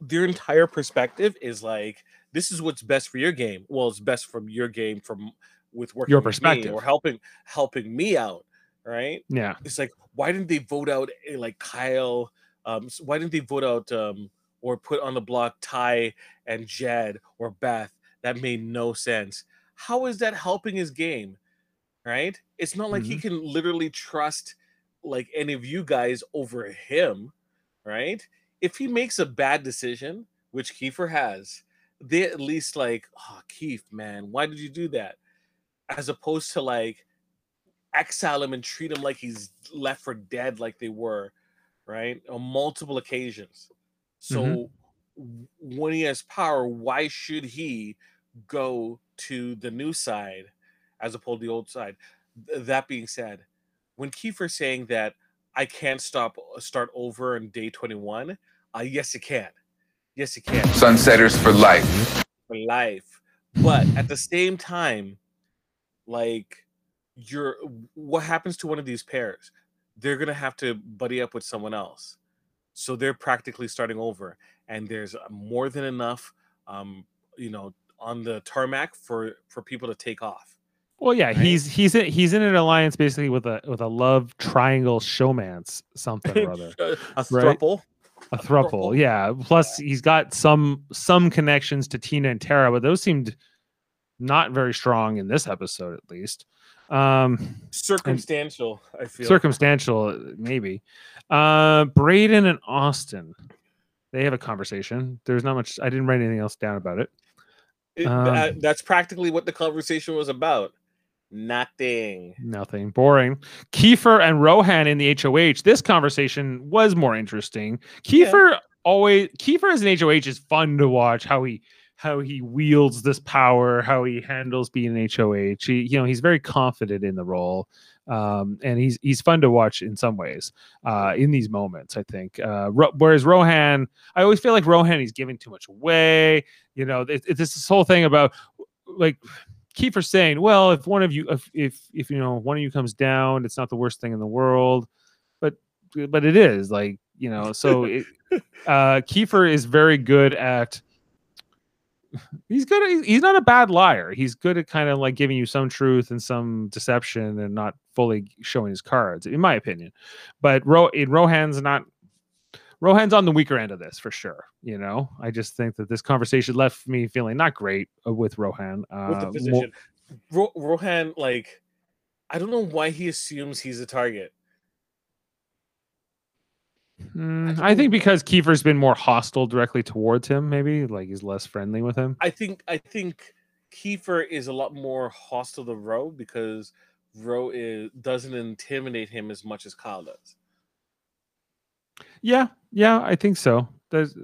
Speaker 1: their entire perspective is like this is what's best for your game well it's best from your game from with working
Speaker 4: Your perspective.
Speaker 1: or helping helping me out right
Speaker 4: yeah
Speaker 1: it's like why didn't they vote out eh, like Kyle? Um, why didn't they vote out um, or put on the block Ty and Jed or Beth? That made no sense. How is that helping his game? Right? It's not like he can literally trust like any of you guys over him, right? If he makes a bad decision, which Kiefer has, they at least like, oh, Keith, man, why did you do that? As opposed to like, exile him and treat him like he's left for dead, like they were, right? On multiple occasions. So
Speaker 4: Mhm.
Speaker 1: when he has power, why should he go to the new side as opposed to the old side. Th- that being said, when Kiefer's saying that I can't stop start over on day 21, uh, yes, you can. Yes, you can
Speaker 6: Sunsetters for life.
Speaker 1: for life. But at the same time, like you're what happens to one of these pairs? They're gonna have to buddy up with someone else. So they're practically starting over. And there's uh, more than enough um, you know, on the tarmac for for people to take off.
Speaker 4: Well, yeah,
Speaker 1: Right?
Speaker 4: he's he's in, he's in an alliance basically with a with a love triangle showmance something or other.
Speaker 1: a
Speaker 4: Right.
Speaker 1: thruple.
Speaker 4: A thruple,
Speaker 1: throuple.
Speaker 4: yeah. Plus, he's got some some connections to Tina and Tara, but those seemed not very strong in this episode, at least. Um,
Speaker 1: Circumstantial, I feel.
Speaker 4: circumstantial, maybe. Uh, Braden and Austin, they have a conversation. There's not much. I didn't write anything else down about it.
Speaker 1: It-
Speaker 4: um,
Speaker 1: that- that's practically what the conversation was about. Nothing.
Speaker 4: Nothing boring. Kiefer and Rohan in the HOH. This conversation was more interesting.
Speaker 1: Yeah.
Speaker 4: Kiefer always Kiefer as an HOH is fun to watch. How he how he wields this power, how he handles being an HOH. He, you know, he's very confident in the role. Um, and he's he's fun to watch in some ways uh, in these moments. I think. Uh, Ro- whereas Rohan, I always feel like Rohan he's giving too much away. You know, it, it's this whole thing about like Kiefer saying, "Well, if one of you, if if if you know one of you comes down, it's not the worst thing in the world," but but it is like you know. So it, uh, Kiefer is very good at. He's good. At, he's not a bad liar. He's good at kind of like giving you some truth and some deception, and not fully showing his cards, in my opinion. But Ro in Rohan's not. Rohan's on the weaker end of this for sure. You know, I just think that this conversation left me feeling not great uh, with Rohan. Uh,
Speaker 1: with the position. Ro- Rohan, like, I don't know why he assumes he's a target.
Speaker 4: Mm,
Speaker 1: I
Speaker 4: think because Kiefer's been more hostile directly towards him, maybe like he's less friendly with him.
Speaker 1: I think I think Kiefer is a lot more hostile to Roe because Roe is doesn't intimidate him as much as Kyle does.
Speaker 4: Yeah, yeah, I think so. There's,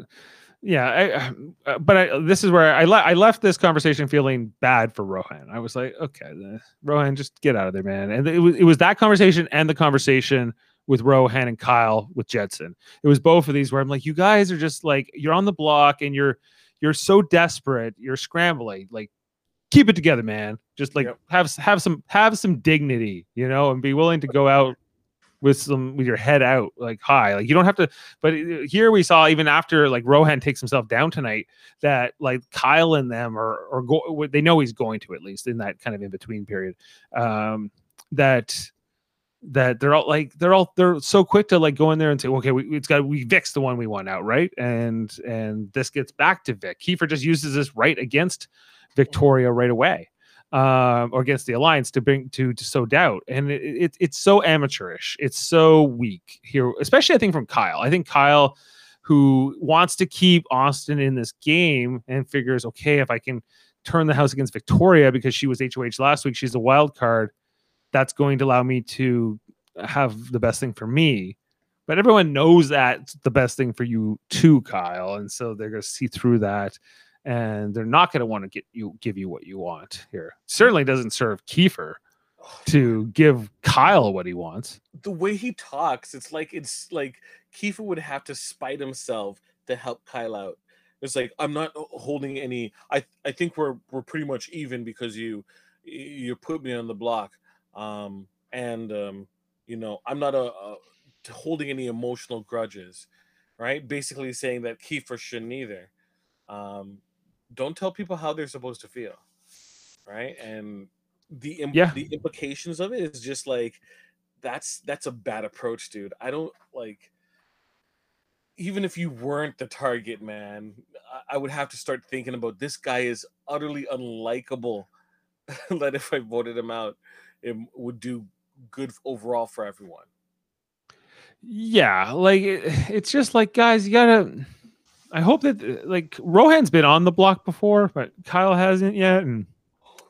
Speaker 4: yeah, I, uh, but I, this is where I le- I left this conversation feeling bad for Rohan. I was like, okay, the- Rohan, just get out of there, man. And it was it was that conversation and the conversation with Rohan and Kyle with Jedson. It was both of these where I'm like, you guys are just like you're on the block and you're you're so desperate, you're scrambling, like keep it together, man. Just like
Speaker 1: Yep.
Speaker 4: have have some have some dignity, you know, and be willing to go out with some with your head out like high like you don't have to but uh, here we saw even after like rohan takes himself down tonight that like kyle and them are or go they know he's going to at least in that kind of in between period um that that they're all like they're all they're so quick to like go in there and say okay we, it's got we vic's the one we want out right and and this gets back to vic kiefer just uses this right against victoria right away um, or against the alliance to bring to to sow doubt, and it, it, it's so amateurish. It's so weak here, especially I think from Kyle. I think Kyle, who wants to keep Austin in this game and figures, okay, if I can turn the house against Victoria because she was HOH last week, she's a wild card. That's going to allow me to have the best thing for me. But everyone knows that's the best thing for you too, Kyle, and so they're going to see through that and they're not going to want to get you give you what you want here. Certainly doesn't serve Kiefer to give Kyle what he wants.
Speaker 1: The way he talks, it's like it's like Kiefer would have to spite himself to help Kyle out. It's like I'm not uh, holding any. I I think we're we're pretty much even because you you put me on the block, um, and um, you know I'm not a, a holding any emotional grudges, right? Basically saying that Kiefer shouldn't either. Um, don't tell people how they're supposed to feel, right? And the imp-
Speaker 4: Yeah.
Speaker 1: the implications of it is just like that's that's a bad approach, dude. I don't like even if you weren't the target man, I, I would have to start thinking about this guy is utterly unlikable. that if I voted him out, it would do good overall for everyone.
Speaker 4: Yeah, like it, it's just like guys, you gotta. I hope that like Rohan's been on the block before, but Kyle hasn't yet, and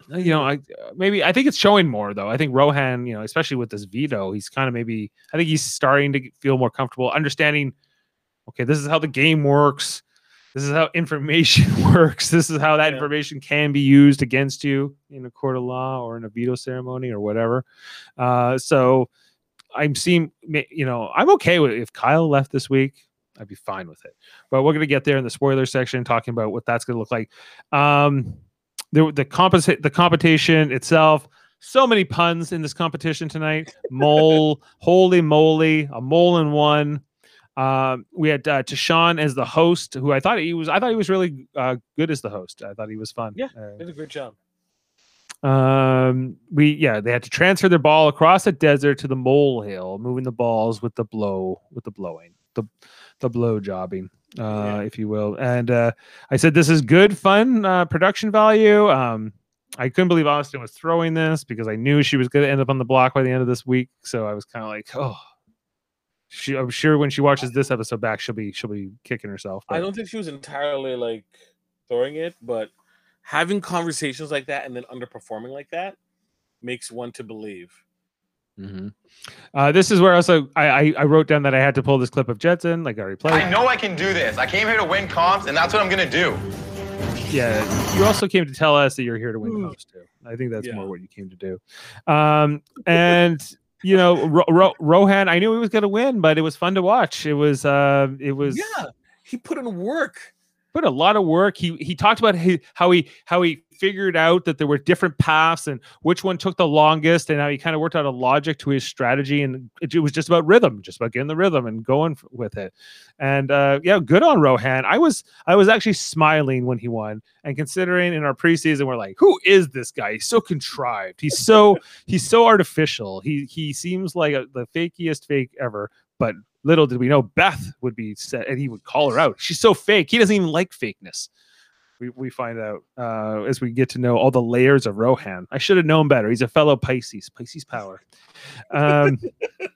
Speaker 4: you know, I maybe I think it's showing more though. I think Rohan, you know, especially with this veto, he's kind of maybe I think he's starting to feel more comfortable understanding. Okay, this is how the game works. This is how information works. This is how that
Speaker 1: Yeah.
Speaker 4: information can be used against you in a court of law or in a veto ceremony or whatever. Uh, so I'm seeing, you know, I'm okay with if Kyle left this week. I'd be fine with it. But we're gonna get there in the spoiler section, talking about what that's gonna look like. Um, the the the competition itself. So many puns in this competition tonight. Mole, holy moly, a mole in one. Um, we had uh, Tashawn as the host, who I thought he was. I thought he was really uh, good as the host. I thought he was fun.
Speaker 1: Yeah,
Speaker 4: Uh,
Speaker 1: Did a great job.
Speaker 4: um, we yeah, they had to transfer their ball across the desert to the molehill, moving the balls with the blow with the blowing, the the blow jobbing, uh,
Speaker 1: Yeah.
Speaker 4: if you will. And uh, I said this is good, fun uh, production value. Um, I couldn't believe Austin was throwing this because I knew she was going to end up on the block by the end of this week. So I was kind of like, oh, she. I'm sure when she watches this episode back, she'll be she'll be kicking herself.
Speaker 1: I don't think she was entirely like throwing it, but having conversations like that and then underperforming like that makes one to believe.
Speaker 4: Mhm. Uh, this is where also I, I I wrote down that I had to pull this clip of Jedson, like I already played.
Speaker 8: I know I can do this. I came here to win comps, and that's what I'm gonna do.
Speaker 4: Yeah, you also came to tell us that you're here to win comps too. I think that's
Speaker 1: Yeah.
Speaker 4: more what you came to do. Um, and you know, Ro- Ro- Rohan, I knew he was going to win, but it was fun to watch. It was, uh, it was,
Speaker 1: Yeah, he put in work.
Speaker 4: put a lot of work. He he talked about he, how he how he figured out that there were different paths and which one took the longest, and how he kind of worked out a logic to his strategy. And it, was just about rhythm, just about getting the rhythm and going with it. And uh, yeah, good on Rohan. I was I was actually smiling when he won. And considering in our preseason, we're like, who is this guy? He's so contrived. He's so he's so artificial. He he seems like a, the fakiest fake ever. But little did we know Beth would be set and he would call her out. She's so fake. He doesn't even like fakeness. We, we find out uh, as we get to know all the layers of Rohan. I should have known better. He's a fellow Pisces, Pisces power. Um,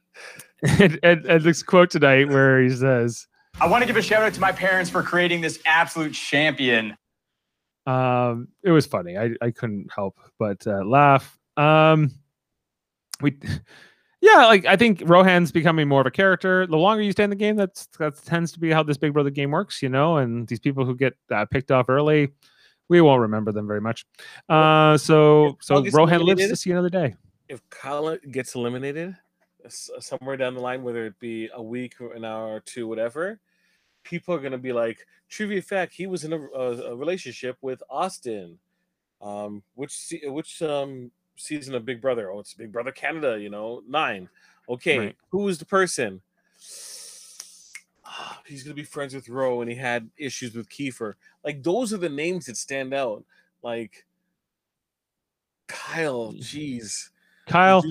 Speaker 4: and, and, and this quote tonight where he says,
Speaker 3: I want to give a shout out to my parents for creating this absolute champion.
Speaker 4: um, it was funny. I, I couldn't help but uh, laugh. Um, we, yeah, like I think Rohan's becoming more of a character. The longer you stay in the game, that's that tends to be how this Big Brother game works, you know. And these people who get uh, picked off early, we won't remember them very much. Uh, so so
Speaker 1: August
Speaker 4: Rohan lives to see another day.
Speaker 1: If Colin gets eliminated somewhere down the line, whether it be a week or an hour or two, whatever, people are gonna be like, trivia fact, he was in a, a, a relationship with Austin. Um, which which um season of Big Brother? Oh, it's Big Brother Canada. You know, nine. Okay,
Speaker 4: Right.
Speaker 1: who was the person? Ah, He's gonna be friends with Roe, and he had issues with Kiefer. Like those are the names that stand out. Like Kyle, jeez.
Speaker 4: Kyle,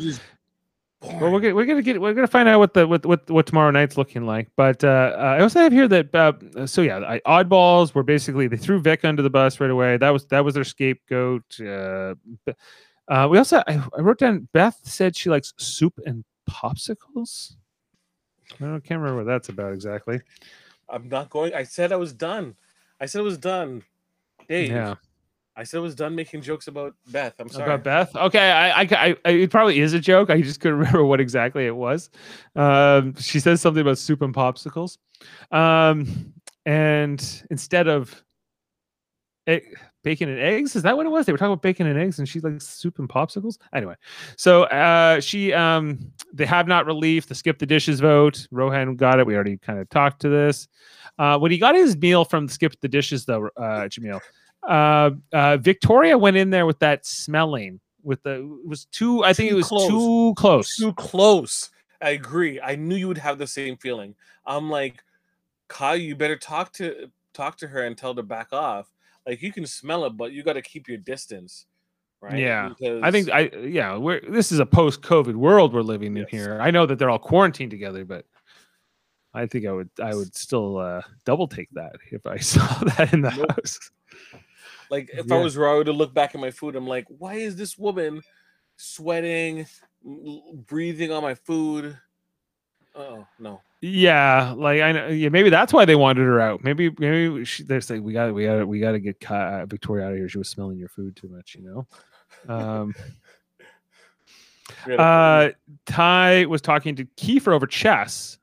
Speaker 4: Well, we're gonna we're gonna get we're gonna find out what the what what, what tomorrow night's looking like. But uh, uh, I also have here that uh, so yeah, I, oddballs were basically they threw Vic under the bus right away. That was that was their scapegoat. Uh, we also I, I wrote down Beth said she likes soup and popsicles. I can't remember what that's about exactly.
Speaker 1: I'm not going. I said I was done. I said I was done. Dave.
Speaker 4: Yeah,
Speaker 1: I said I was done making jokes about Beth. I'm sorry.
Speaker 4: about Beth. Okay, I, I, I, it probably is a joke. I just couldn't remember what exactly it was. Um, she says something about soup and popsicles, um, and instead of e- bacon and eggs, is that what it was? They were talking about bacon and eggs, and she likes soup and popsicles. Anyway, so uh, she, um, they have not relief the SkipTheDishes vote. Rohan got it. We already kind of talked to this. Uh, when he got his meal from SkipTheDishes, though, uh, Jameel, uh, uh, Victoria went in there with that smelling. With the it was too, I think it was
Speaker 1: close.
Speaker 4: too close.
Speaker 1: Too close. I agree. I knew you would have the same feeling. I'm like, Kai, you better talk to talk to her and tell her to back off. Like you can smell it, but you got to keep your distance. Right?
Speaker 4: Yeah, I think I yeah, we're this is a post-COVID world we're living in here. I know that they're all quarantined together, but I think I would I would still uh, double take that if I saw that in the
Speaker 1: Nope.
Speaker 4: house.
Speaker 1: Like if I was raw to look back at my food, I'm like, why is this woman sweating, breathing on my food? Oh no.
Speaker 4: Yeah, like I know. Yeah, maybe that's why they wanted her out. Maybe maybe she, they're saying we got we got we got to get Ki- uh, Victoria out of here. She was smelling your food too much, you know. Um, uh, Ty was talking to Kiefer over chess.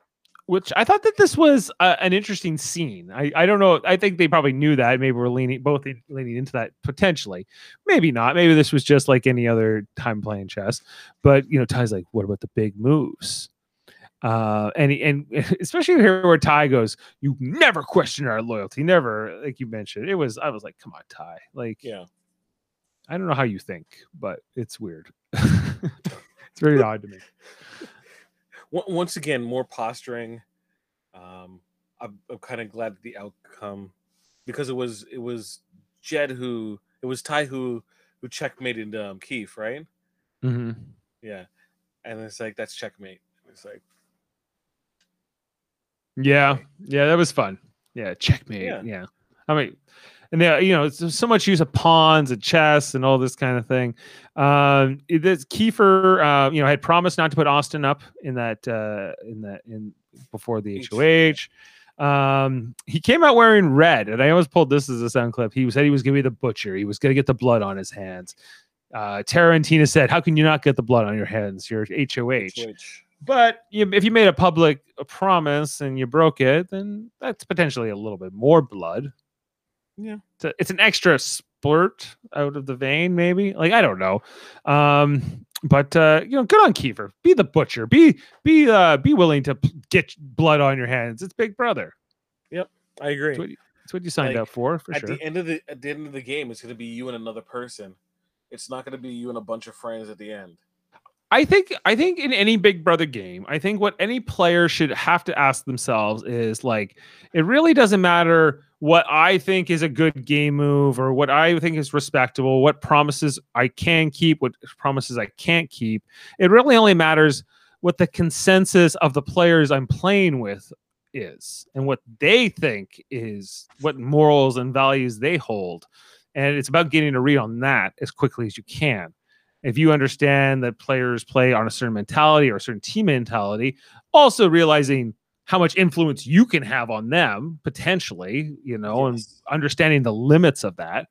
Speaker 4: which I thought that this was uh, an interesting scene. I, I don't know. I think they probably knew that. Maybe we're leaning both in, leaning into that potentially. Maybe not. Maybe this was just like any other time playing chess. But you know, Ty's like, what about the big moves? Uh, and and especially here where Ty goes, you never question our loyalty, never like you mentioned. It was I was like, come on, Ty. Like,
Speaker 1: Yeah.
Speaker 4: I don't know how you think, but it's weird. it's very odd to me.
Speaker 1: Once again, more posturing. Um, I'm, I'm kind of glad the outcome because it was it was Jed who it was Ty who who checkmated um, Keith, right?
Speaker 4: Mm-hmm.
Speaker 1: Yeah, and it's like that's checkmate. It's like
Speaker 4: Yeah, yeah, that was fun. Yeah, checkmate. Yeah,
Speaker 1: Yeah.
Speaker 4: I mean, and yeah, you know, it's so much use of pawns and chess and all this kind of thing. Um, this Kiefer, uh, you know, had promised not to put Austin up in that uh, in that in before the HOH. Um, he came out wearing red, and I always pulled this as a sound clip. He said he was going to be the butcher. He was going to get the blood on his hands. Uh, Tara and Tina said, "How can you not get the blood on your hands? You're HOH."
Speaker 1: which
Speaker 4: But you, if you made a public a promise and you broke it, then that's potentially a little bit more blood.
Speaker 1: Yeah.
Speaker 4: it's, a- it's an extra splurt out of the vein, maybe. Like I don't know, um, but uh, you know, good on Kiefer. Be the butcher. Be be uh, be willing to p- get blood on your hands. It's Big Brother.
Speaker 1: Yep, I agree.
Speaker 4: That's what you, that's what you signed
Speaker 1: Like,
Speaker 4: up for, for
Speaker 1: at
Speaker 4: sure.
Speaker 1: the end of the at the end of the game, it's going to be you and another person. It's not going to be you and a bunch of friends at the end.
Speaker 4: I think I think in any Big Brother game, I think what any player should have to ask themselves is like, it really doesn't matter what I think is a good game move or what I think is respectable, what promises I can keep, what promises I can't keep. It really only matters what the consensus of the players I'm playing with is and what they think is what morals and values they hold. And it's about getting a read on that as quickly as you can if you understand that players play on a certain mentality or a certain team mentality, also realizing how much influence you can have on them potentially, you know, and understanding the limits of that,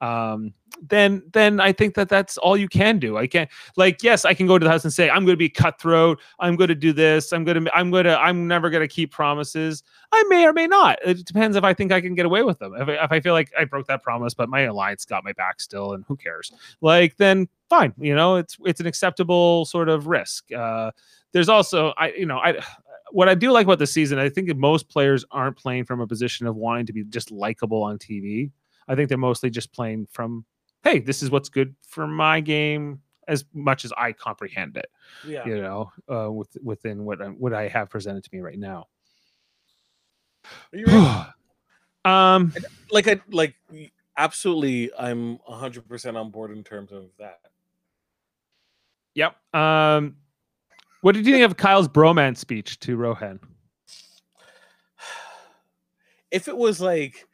Speaker 4: um, then then I think that that's all you can do. I can't like yes, I can go to the house and say I'm going to be cutthroat. I'm going to do this. I'm going to I'm going to I'm never going to keep promises. I may or may not. It depends if I think I can get away with them. If, I- if I feel like I broke that promise, but my alliance got my back still, and who cares? Like then fine. You know, it's it's an acceptable sort of risk. Uh, there's also I you know I what I do like about the season. I think most players aren't playing from a position of wanting to be just likable on TV. I think they're mostly just playing from hey, this is what's good for my game as much as I comprehend it
Speaker 1: Yeah.
Speaker 4: you know, uh, with, within what I, what I have presented to me right now.
Speaker 1: Are you right?
Speaker 4: um,
Speaker 1: like I like absolutely I'm 100% on board in terms of that.
Speaker 4: yep. Um, what did you think of Kyle's bromance speech to Rohan?
Speaker 1: If it was like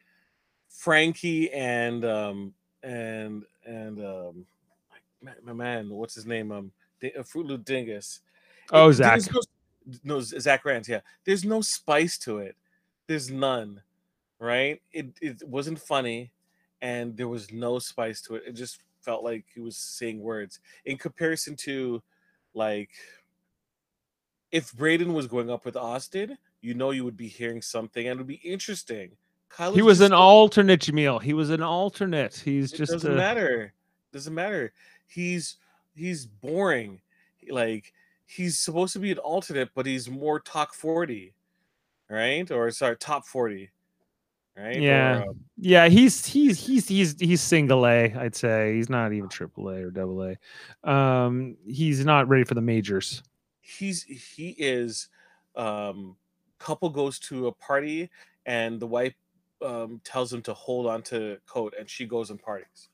Speaker 1: Frankie and um and and um my, man, what's his name? Um D- uh, Fruit Loop Dingus.
Speaker 4: Oh,
Speaker 1: It-
Speaker 4: Zach.
Speaker 1: No, no, Zach Rance, yeah. There's no spice to it. There's none, right? It it wasn't funny, and there was no spice to it. It just felt like he was saying words in comparison to, like, if Braden was going up with Austin, you know you would be hearing something and it would be interesting.
Speaker 4: He was an alternate, Jameel. He was an alternate. He's
Speaker 1: it
Speaker 4: just
Speaker 1: doesn't
Speaker 4: a-
Speaker 1: matter. Doesn't matter. He's he's boring. Like he's supposed to be an alternate, but he's more top forty, right? Or sorry, top forty, right? Or,
Speaker 4: Yeah.
Speaker 1: um,
Speaker 4: Yeah, he's he's he's he's he's single A. I'd say he's not even triple A or double A. Um, he's not ready for the majors.
Speaker 1: he's he is. Um, couple goes to a party and the wife um, tells him to hold on to coat, and she goes and parties.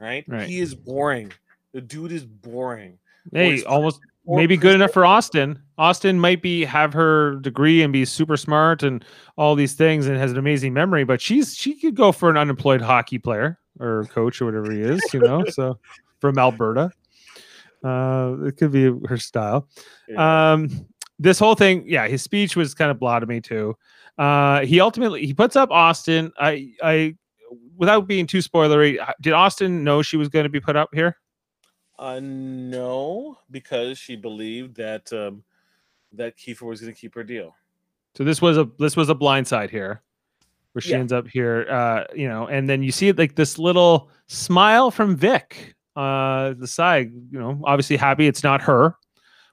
Speaker 1: Right?
Speaker 4: Right.
Speaker 1: He is boring. The dude is boring.
Speaker 4: Hey, almost maybe good enough for Austin. Austin might be have her degree and be super smart and all these things and has an amazing memory, but she's she could go for an unemployed hockey player or coach or whatever he is, you know. so from Alberta, uh, it could be her style. Um, this whole thing, yeah, his speech was kind of blah to me too. Uh, he ultimately he puts up Austin. I I without being too spoilery, did Austin know she was going to be put up here?
Speaker 1: Uh, no, because she believed that um, that Kiefer was going to keep her deal.
Speaker 4: So this was a this was a blindside here, where she
Speaker 1: Yeah.
Speaker 4: ends up here, uh, you know, and then you see like this little smile from Vic, uh, the side, you know, obviously happy it's not her,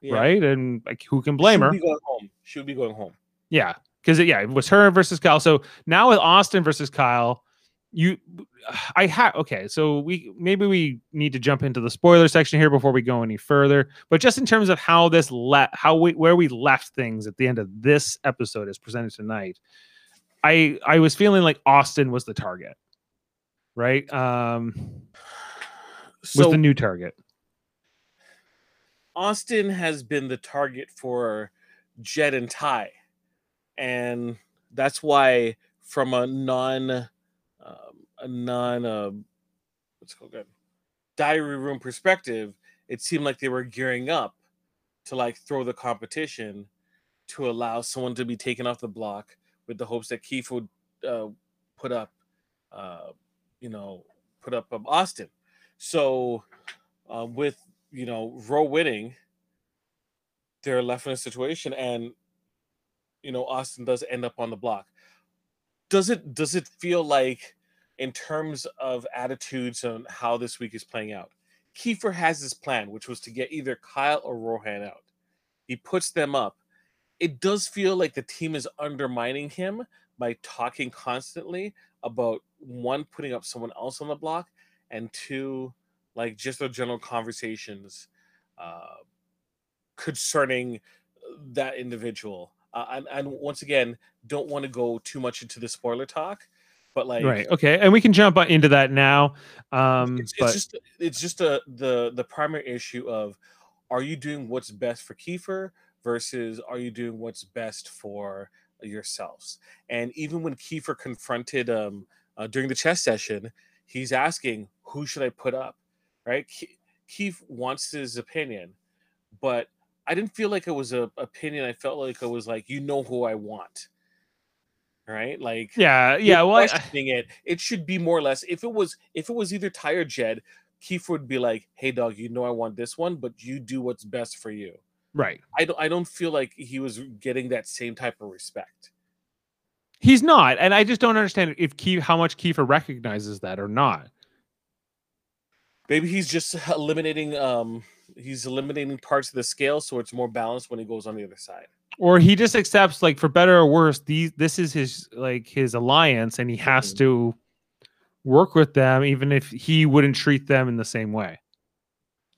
Speaker 1: Yeah.
Speaker 4: right? And like, who can blame
Speaker 1: she
Speaker 4: her?
Speaker 1: Be going home. She would be going home.
Speaker 4: Yeah, because yeah, it was her versus Kyle. So now with Austin versus Kyle, you, I have okay. So we maybe we need to jump into the spoiler section here before we go any further. But just in terms of how this let how we where we left things at the end of this episode is presented tonight, I I was feeling like Austin was the target, right? Um, was the new target.
Speaker 1: Austin has been the target for Jed and Ty, and that's why, from a non, um, a non, uh, what's called good diary room perspective, it seemed like they were gearing up to like throw the competition to allow someone to be taken off the block with the hopes that Keith would uh, put up, uh, you know, put up um, Austin. So uh, with you know Roe winning, they're left in a situation, and you know Austin does end up on the block. Does it does it feel like, in terms of attitudes on how this week is playing out, Kiefer has his plan, which was to get either Kyle or Rohan out. He puts them up. It does feel like the team is undermining him by talking constantly about one putting up someone else on the block and two like just the general conversations uh, concerning that individual. Uh, and, and once again, don't want to go too much into the spoiler talk, but like,
Speaker 4: right. Okay. And we can jump into that now. Um,
Speaker 1: it's,
Speaker 4: but
Speaker 1: it's just it's just a, the the primary issue of are you doing what's best for Kiefer versus are you doing what's best for yourselves? And even when Kiefer confronted um uh, during the chess session, he's asking who should I put up, right? Ke- Keith wants his opinion, but I didn't feel like it was a opinion. I felt like it was like you know who I want, right? Like
Speaker 4: yeah, yeah. Well, I-
Speaker 1: questioning it. It should be more or less. If it was, if it was either Ty or Jed, Keith would be like, "Hey, dog, you know I want this one, but you do what's best for you."
Speaker 4: right.
Speaker 1: I don't. I don't feel like he was getting that same type of respect.
Speaker 4: He's not, and I just don't understand if Key how much Kiefer recognizes that or not.
Speaker 1: Maybe he's just eliminating. Um, he's eliminating parts of the scale, so it's more balanced when he goes on the other side.
Speaker 4: Or he just accepts, like for better or worse, these this is his like his alliance, and he has
Speaker 1: Mhm.
Speaker 4: to work with them, even if he wouldn't treat them in the same way.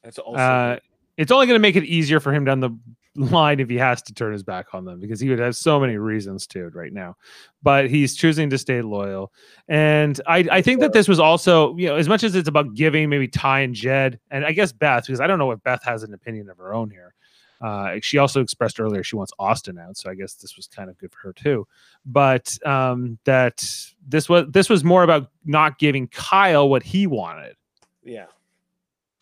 Speaker 1: That's also.
Speaker 4: Uh, it's only going to make it easier for him down the line if he has to turn his back on them because he would have so many reasons to right now. But he's choosing to stay loyal, and I I think that this was also you know as much as it's about giving maybe Ty and Jed and I guess Beth because I don't know if Beth has an opinion of her own here. Uh, she also expressed earlier she wants Austin out, so I guess this was kind of good for her too. But um, that this was this was more about not giving Kyle what he wanted
Speaker 1: yeah.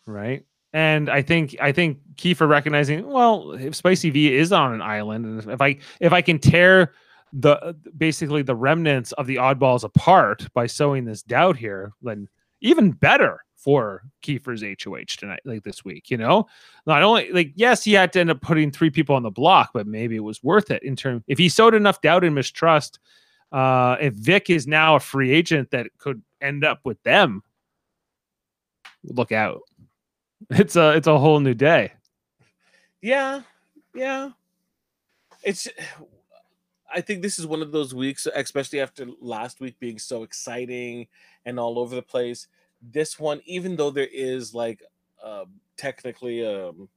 Speaker 4: right? And I think I think Kiefer recognizing, well, if Spicy V is on an island, and if I if I can tear the basically the remnants of the oddballs apart by sowing this doubt here, then even better for Kiefer's HOH tonight, like this week. You know, not only like yes, he had to end up putting three people on the block, but maybe it was worth it in terms if he sowed enough doubt and mistrust. Uh, if Vic is now a free agent that could end up with them, look out it's a it's a whole new day.
Speaker 1: Yeah, yeah. It's. I think this is one of those weeks, especially after last week being so exciting and all over the place. This one, even though there is like uh, technically um,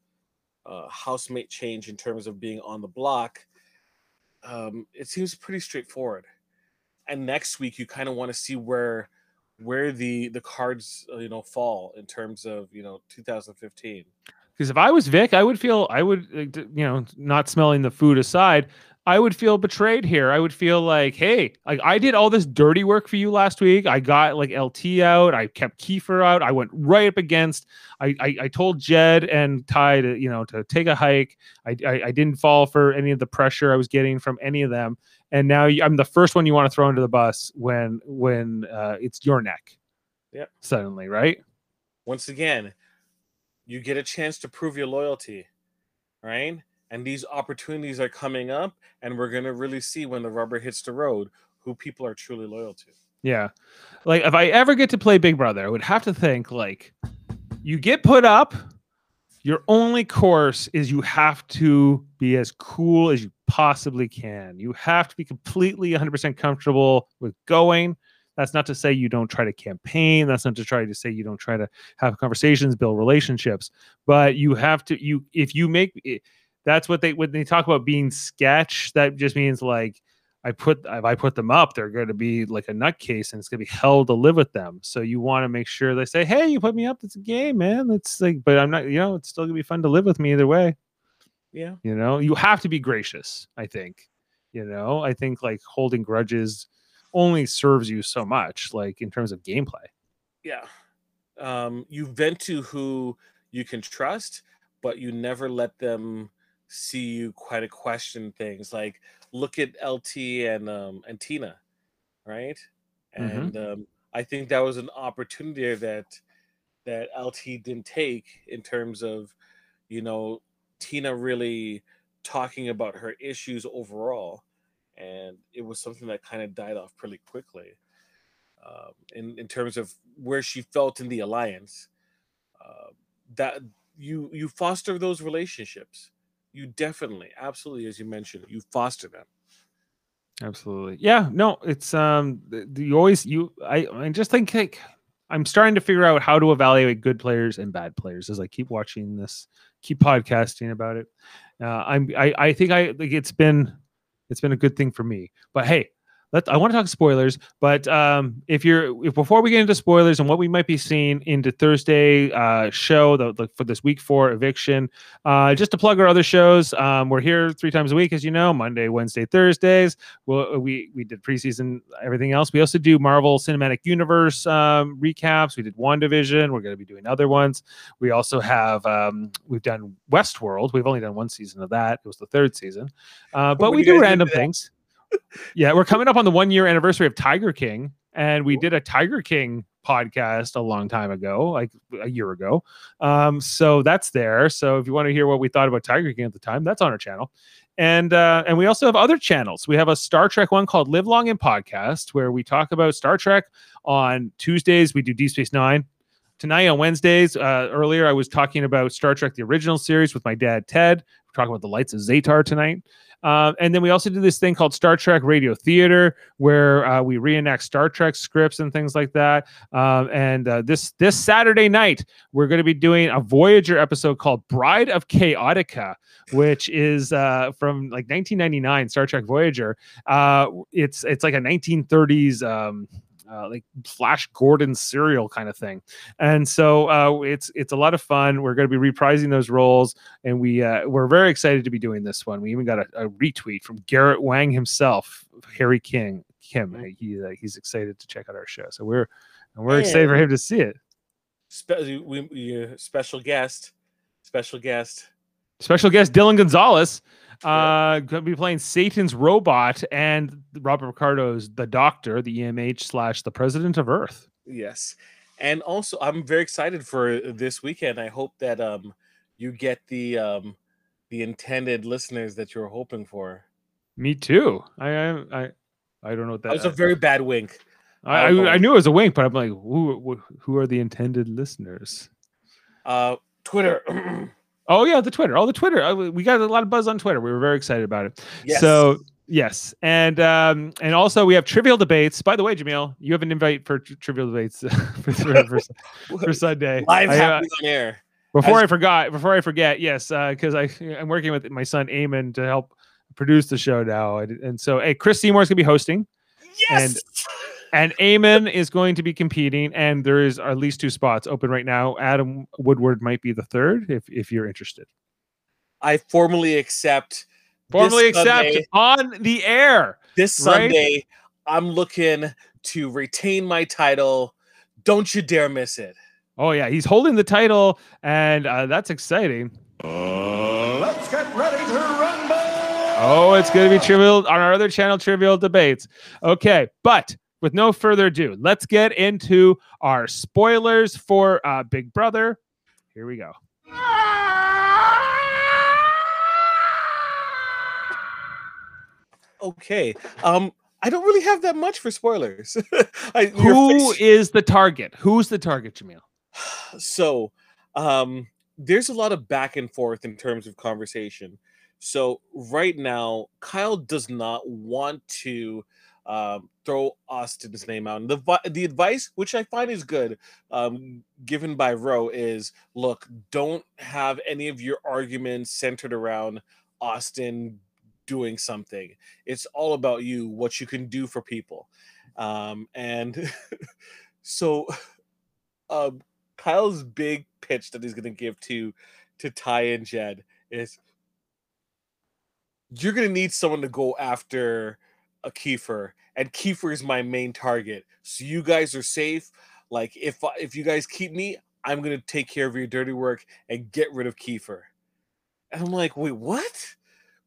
Speaker 1: a housemate change in terms of being on the block, um, it seems pretty straightforward. And next week, you kind of want to see where where the the cards uh, you know fall in terms of you know 2015.
Speaker 4: Because if I was Vic, I would feel I would you know not smelling the food aside, I would feel betrayed here. I would feel like, hey, like I did all this dirty work for you last week. I got like LT out. I kept Kiefer out. I went right up against. I I, I told Jed and Ty to you know to take a hike. I, I I didn't fall for any of the pressure I was getting from any of them. And now I'm the first one you want to throw under the bus when when uh, it's your neck.
Speaker 1: Yep.
Speaker 4: Suddenly, right?
Speaker 1: once again, you get a chance to prove your loyalty, right? and these opportunities are coming up, and we're gonna really see when the rubber hits the road who people are truly loyal to.
Speaker 4: Yeah. Like if I ever get to play Big Brother, I would have to think like you get put up, your only course is you have to be as cool as you possibly can. You have to be completely 100% comfortable with going. That's not to say you don't try to campaign. That's not to try to say you don't try to have conversations, build relationships. But you have to you if you make it, that's what they when they talk about being sketch. That just means like I put if I put them up, they're going to be like a nutcase, and it's going to be hell to live with them. So you want to make sure they say, "Hey, you put me up. It's a game, man. It's like, but I'm not. You know, it's still going to be fun to live with me either way.
Speaker 1: Yeah.
Speaker 4: You know, you have to be gracious. I think. You know, I think like holding grudges only serves you so much, like in terms of gameplay.
Speaker 1: Yeah. Um, you vent to who you can trust, but you never let them see you quite a question things. Like look at LT and um and Tina, right?
Speaker 4: Mhm.
Speaker 1: And um, I think that was an opportunity that that LT didn't take in terms of, you know, Tina really talking about her issues overall, and it was something that kind of died off pretty quickly. Um, in in terms of where she felt in the alliance, uh, that you you foster those relationships. You definitely, absolutely, as you mentioned, you foster them.
Speaker 4: Absolutely. Yeah. No, it's um you always you I I just think like I'm starting to figure out how to evaluate good players and bad players as I keep watching this, keep podcasting about it. Uh, I'm I I think I like it's been it's been a good thing for me. But hey, let I want to talk spoilers, but um if you're if before we get into spoilers and what we might be seeing into Thursday uh show the, the for this week four eviction, uh just to plug our other shows, um we're here three times a week as you know, Monday, Wednesday, Thursdays. Well, we we did preseason, everything else. We also do Marvel Cinematic Universe um, recaps. We did WandaVision. We're going to be doing other ones. We also have um, we've done Westworld. We've only done one season of that. It was the third season, uh, but
Speaker 1: When
Speaker 4: we do random things. yeah, we're coming up on the one year anniversary of Tiger King, and we did a Tiger King podcast a long time ago, like a year ago. Um, so that's there. So if you want to hear what we thought about Tiger King at the time, that's on our channel and uh, and we also have other channels. We have a Star Trek one called Live Long and Podcast, where we talk about Star Trek. On Tuesdays, we do Deep Space Nine. Tonight on Wednesdays, uh, earlier I was talking about Star Trek the original series with my dad Ted. We're talking about the Lights of Zetar tonight. Uh, and then we also do this thing called Star Trek Radio Theater, where uh, we reenact Star Trek scripts and things like that. Um, and uh, this this Saturday night, we're going to be doing a Voyager episode called Bride of Chaotica, which is uh, from like 1999 Star Trek Voyager. Uh, it's it's like a 1930s. Um, uh, like Flash Gordon serial kind of thing, and so uh, it's it's a lot of fun. We're going to be reprising those roles, and we uh, we're very excited to be doing this one. We even got a, a retweet from Garrett Wang himself, Harry King Kim.
Speaker 1: Mhm.
Speaker 4: He uh, he's excited to check out our show, so we're and we're excited for him to see it.
Speaker 1: Spe- we, we, special guest, special guest.
Speaker 4: Special guest Dylan Gonzalez uh going to be playing Satan's robot and Robert Picardo's the Doctor, the EMH slash the President of Earth.
Speaker 1: Yes, and also I'm very excited for this weekend. I hope that um you get the um the intended listeners that you're hoping for.
Speaker 4: Me too. I I I, I don't know what
Speaker 1: That
Speaker 4: that.
Speaker 1: was a very bad wink.
Speaker 4: I, I, I knew it was a wink, but I'm like, who, who are the intended listeners?
Speaker 1: Uh, Twitter.
Speaker 4: Oh yeah, the Twitter. Oh, the Twitter. Uh, we- got a lot of buzz on Twitter. We were very excited about it.
Speaker 1: yes.
Speaker 4: So yes, and um, and also we have trivial debates. By the way, Jameel, you have an invite for tri- trivial debates for, for, for, Sunday.
Speaker 1: live
Speaker 4: I, uh,
Speaker 1: happening on air.
Speaker 4: before
Speaker 1: as-
Speaker 4: I forgot, before I forget, yes, because I I'm working with my son Eamon to help produce the show now, and, and so hey, Chris Seymour's gonna be hosting,
Speaker 1: Yes.
Speaker 4: and Eamon is going to be competing, and there is at least two spots open right now. Adam Woodward might be the third, if if you're interested.
Speaker 1: I formally accept.
Speaker 4: Formally accept
Speaker 1: Sunday-
Speaker 4: on the air.
Speaker 1: this
Speaker 4: right?
Speaker 1: Sunday. I'm looking to retain my title. Don't you dare miss it.
Speaker 4: Oh yeah, he's holding the title, and uh, that's exciting.
Speaker 2: Let's get ready to rumble!
Speaker 4: Oh, it's going to be trivial on our other channel, Trivial Debates. Okay, but with no further ado, let's get into our spoilers for uh, Big Brother. Here we go.
Speaker 1: Okay. Um, I don't really have that much for spoilers. I,
Speaker 4: Who is the target? Who's the target, Jameel?
Speaker 1: so um there's a lot of back and forth in terms of conversation so right now kyle does not want to um, throw austin's name out and the, the advice which i find is good um, given by roe is look don't have any of your arguments centered around austin doing something. It's all about you what you can do for people. Um, and so um, Kyle's big pitch that he's going to give to to Ty and Jed is you're going to need someone to go after a Kiefer, and Kiefer is my main target. So you guys are safe. Like if if you guys keep me, I'm to take care of your dirty work and get rid of Kiefer. And I'm like, wait, what?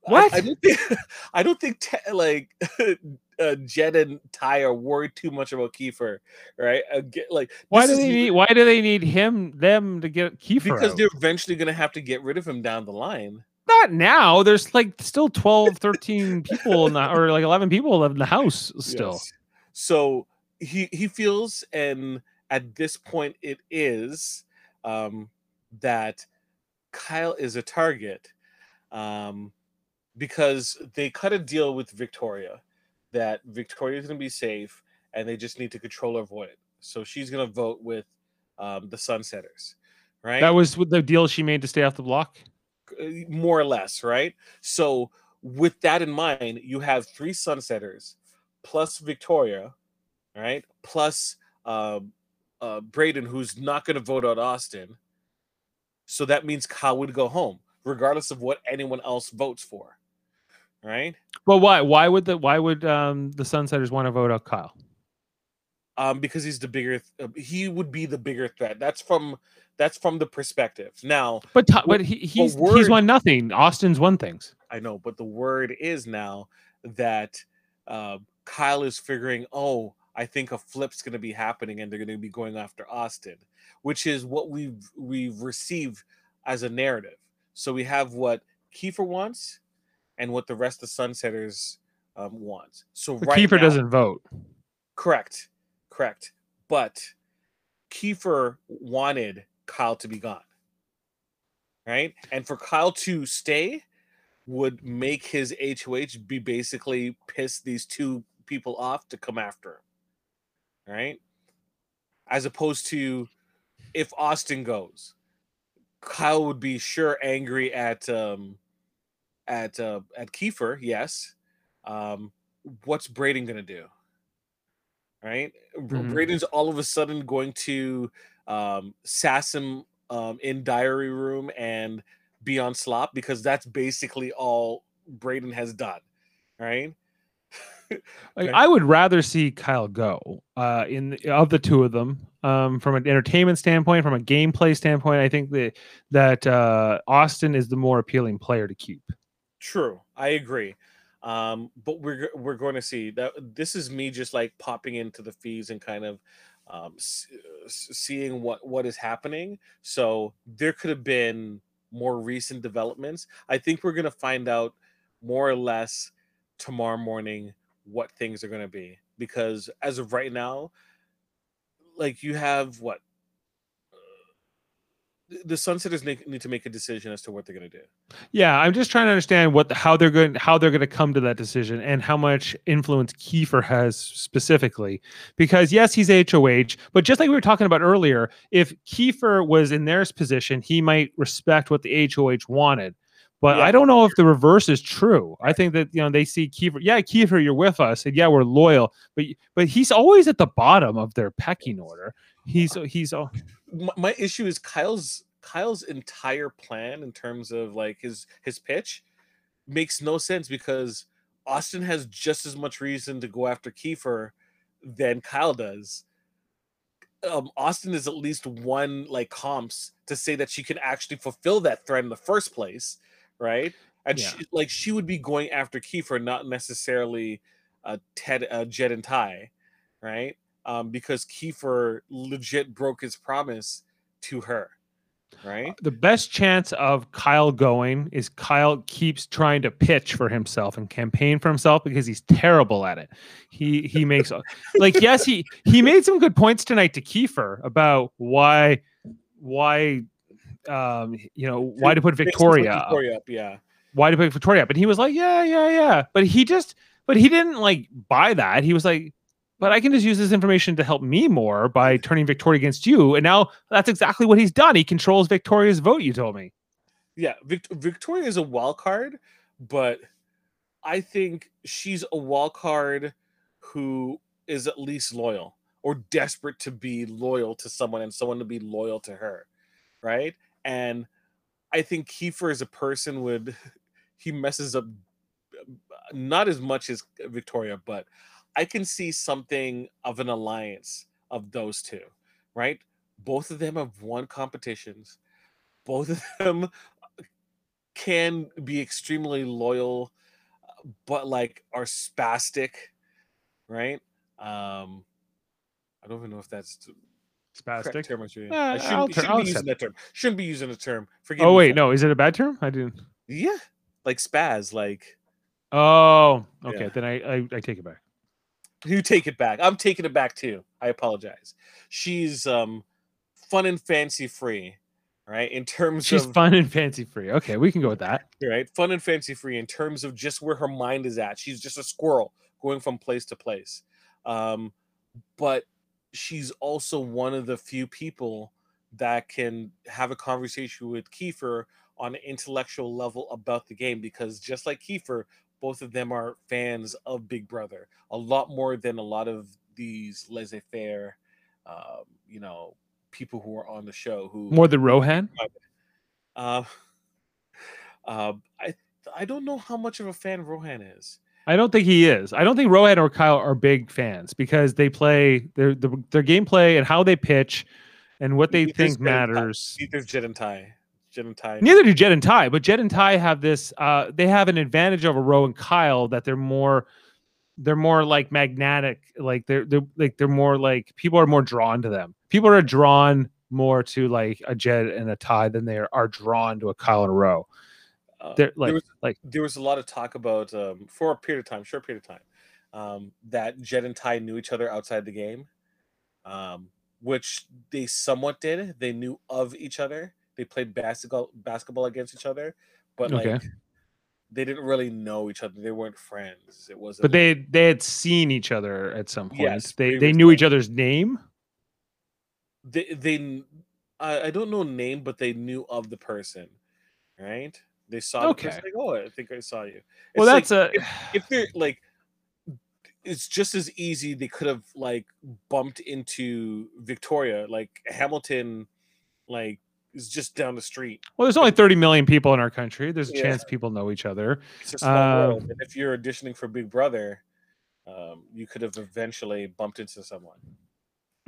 Speaker 1: I-
Speaker 4: What?
Speaker 1: I, don't think I don't think Te- like uh, Jed and Ty are worried too much about Kiefer, right? Uh, get, like
Speaker 4: Why do they need? Why do they need him? Them to get Kiefer?
Speaker 1: because
Speaker 4: out?
Speaker 1: they're eventually going to have to get rid of him down the line.
Speaker 4: Not now. There's like still 12, 13 people in the, or like 11 people live in the house still.
Speaker 1: Yes. So he he feels, and at this point, it is um, that Kyle is a target um, because they cut a deal with Victoria that Victoria is going to be safe, and they just need to control her vote. So she's going to vote with um, the Sunsetters, right?
Speaker 4: That was the deal she made to stay off the block.
Speaker 1: More or less, right? So with that in mind, you have three sunsetters plus Victoria, right? Plus uh, uh, Braden, who's not going to vote out Austin. So that means Kyle would go home, regardless of what anyone else votes for, right?
Speaker 4: But why? Why would the why would um the Sunsetters want to vote out Kyle?
Speaker 1: Um, because he's the bigger, th- uh, he would be the bigger threat. That's from that's from the perspective. Now,
Speaker 4: But
Speaker 1: Well,
Speaker 4: but he, he's he's won nothing. Austin's won things.
Speaker 1: I know, but the word is now that uh, Kyle is figuring, oh, I think a flip's going to be happening, and they're going to be going after Austin, which is what we've we've received as a narrative. So we have what Kiefer wants, and what the rest of Sunsetters um, wants. So
Speaker 4: But
Speaker 1: right
Speaker 4: Kiefer
Speaker 1: now-
Speaker 4: doesn't vote.
Speaker 1: Correct, correct. But Kiefer wanted Kyle to be gone, right? And for Kyle to stay would make his HOH be basically piss these two people off to come after him, right? As opposed to if Austin goes, Kyle would be sure angry at um at uh, at Kiefer, yes. Um, what's Braden gonna do? Right,
Speaker 4: Mhm.
Speaker 1: Braden's all of a sudden going to um, sass him um, in diary room and be on slop because that's basically all Braden has done, right?
Speaker 4: Like, I would rather see Kyle go. Uh, in the, of the two of them, um, from an entertainment standpoint, from a gameplay standpoint, I think that that uh, Austin is the more appealing player to keep.
Speaker 1: True, I agree. Um, but we're we're going to see that this is me just like popping into the fees and kind of um, s- seeing what what is happening. So there could have been more recent developments. I think we're going to find out more or less tomorrow morning what things are going to be because as of right now, like you have what the- Sunsetters need, need to make a decision as to what they're going to do.
Speaker 4: Yeah, I'm just trying to understand what the, how they're going how they're going to come to that decision and how much influence Kiefer has specifically. Because yes, he's HOH, but just like we were talking about earlier, if Kiefer was in their position, he might respect what the HOH wanted. But
Speaker 1: Yeah.
Speaker 4: I don't know if the reverse is true. I think that you know they see Kiefer, yeah, Kiefer, you're with us, and yeah, we're loyal, but but he's always at the bottom of their pecking order. He's he's al-
Speaker 1: my, my issue is Kyle's Kyle's entire plan in terms of like his his pitch makes no sense because Austin has just as much reason to go after Kiefer than Kyle does. Um, Austin is at least one like comps to say that she can actually fulfill that threat in the first place, right? And
Speaker 4: Yeah.
Speaker 1: she, like she would be going after Kiefer, not necessarily uh, Ted, uh, Jed, and Ty, right? Um, because Kiefer legit broke his promise to her. right?
Speaker 4: The best chance of Kyle going is Kyle keeps trying to pitch for himself and campaign for himself because he's terrible at it. He he makes like yes he he made some good points tonight to Kiefer about why why um you know why to put Victoria up.
Speaker 1: Victoria up, yeah.
Speaker 4: why to put Victoria up and he was like yeah yeah yeah but he just but he didn't like buy that he was like but I can just use this information to help me more by turning Victoria against you. And now that's exactly what he's done. He controls Victoria's vote, you told me.
Speaker 1: Yeah, Vic- Victoria is a wild card, but I think she's a wild card who is at least loyal or desperate to be loyal to someone and someone to be loyal to her, right? And I think Kiefer as a person would he messes up not as much as Victoria, but I can see something of an alliance of those two, right? Both of them have won competitions. Both of them can be extremely loyal, but like are spastic, right? Um, I don't even know if that's
Speaker 4: Spastic.
Speaker 1: term. I
Speaker 4: Uh,
Speaker 1: I shouldn't, shouldn't be using that term. Shouldn't be using the term. Forgive
Speaker 4: Oh wait, no, is it a bad term? I didn't.
Speaker 1: Yeah, like spaz. Like
Speaker 4: Oh, okay.
Speaker 1: Yeah.
Speaker 4: Then I, I I take it back.
Speaker 1: you take it back. I'm taking it back too. I apologize. She's um fun and fancy free, right? In terms
Speaker 4: She's
Speaker 1: of
Speaker 4: fun and fancy free. Okay, we can go with that.
Speaker 1: right, fun and fancy free in terms of just where her mind is at. She's just a squirrel going from place to place. Um, but she's also one of the few people that can have a conversation with Kiefer on an intellectual level about the game because just like Kiefer, both of them are fans of Big Brother a lot more than a lot of these laissez-faire, um, you know, people who are on the show who
Speaker 4: More than Rohan.
Speaker 1: uh, uh, I I don't know how much of a fan Rohan is.
Speaker 4: I don't think he is. I don't think Rohan or Kyle are big fans because they play their their, their gameplay and how they pitch and what they
Speaker 1: Neither's
Speaker 4: think
Speaker 1: Jed and Ty.
Speaker 4: matters.
Speaker 1: Neither's Jed and Ty. Jed and Ty.
Speaker 4: Neither do Jed and Ty, but Jed and Ty have this. Uh, they have an advantage over Roe and Kyle that they're more, they're more like magnetic. Like they're they're like they're more like people are more drawn to them. People are drawn more to like a Jed and a Ty than they are, are drawn to a Kyle and a Roe.
Speaker 1: Uh,
Speaker 4: They're like
Speaker 1: there was
Speaker 4: like
Speaker 1: there was a lot of talk about um, for a period of time, short period of time, um, that Jed and Ty knew each other outside the game, um, which they somewhat did. They knew of each other. They played basketball basketball against each other, but like
Speaker 4: Okay.
Speaker 1: they didn't really know each other. They weren't friends. It wasn't.
Speaker 4: but they they had seen each other at some point.
Speaker 1: Yes,
Speaker 4: they they knew each other's name.
Speaker 1: they they I, I don't know name, but they knew of the person, right? They saw the
Speaker 4: Okay.
Speaker 1: like, oh, I think I saw you.
Speaker 4: Well, that's
Speaker 1: like,
Speaker 4: a
Speaker 1: if they're like it's just as easy they could have like bumped into Victoria like Hamilton like is just down the street
Speaker 4: well. There's only 30 million people in our country. There's a
Speaker 1: Yeah.
Speaker 4: chance people know each other.
Speaker 1: it's a small world
Speaker 4: Um,
Speaker 1: and if you're auditioning for Big Brother um, you could have eventually bumped into someone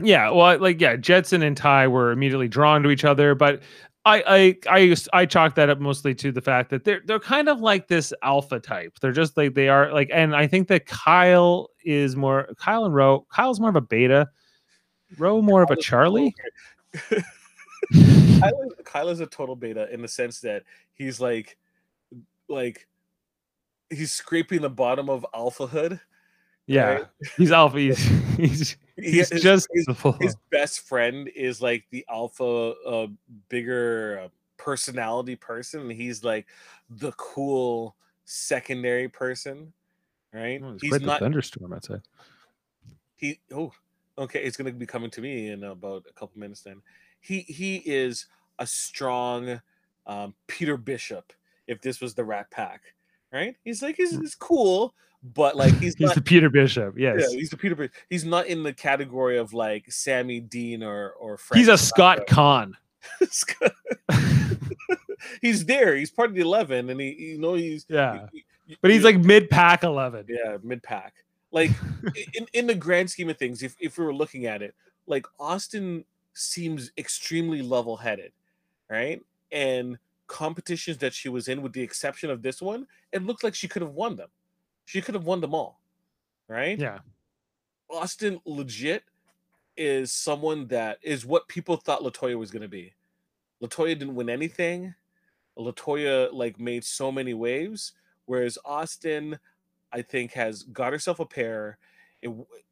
Speaker 4: Yeah, well, like yeah, Jedson and Ty were immediately drawn to each other, but I I I used- I chalk that up mostly to the fact that they're they're kind of like this alpha type. They're just like they are like, and I think that Kyle is more Kyle and Roe. Kyle's more of a beta. Roe more of a Charlie.
Speaker 1: Kyle, is- Kyle is a total beta in the sense that he's like like he's scraping the bottom of alpha hood
Speaker 4: Yeah,
Speaker 1: right?
Speaker 4: he's alpha. He's he's,
Speaker 1: He-
Speaker 4: he's
Speaker 1: his-
Speaker 4: just
Speaker 1: his- his best friend is like the alpha uh, bigger uh, personality person and he's like the cool secondary person right
Speaker 4: Oh,
Speaker 1: he's not
Speaker 4: thunderstorm outside.
Speaker 1: he oh okay it's to be coming to me in about a couple minutes then he he is a strong um, peter bishop if this was the rat pack right he's like he's, he's cool but like he's,
Speaker 4: Mm. He's
Speaker 1: not
Speaker 4: the Peter Bishop. Yes,
Speaker 1: yeah, he's the Peter. Bishop. He's not in the category of like Sammy Dean or or Frank
Speaker 4: he's a. Scott
Speaker 1: Caan. He's there. He's part of the eleven, and he, you know, he's
Speaker 4: Yeah,
Speaker 1: he- he-
Speaker 4: but he's
Speaker 1: you-
Speaker 4: like mid pack eleven.
Speaker 1: yeah, mid pack. Like in in the grand scheme of things, if if we were looking at it, like Austin seems extremely level headed, right? And competitions that she was in, with the exception of this one, it looked like she could have won them. She could have won them all, right?
Speaker 4: Yeah,
Speaker 1: Austin legit is someone that is what people thought Latoya was going to be. Latoya didn't win anything. Latoya like made so many waves, whereas Austin, I think, has got herself a pair. It,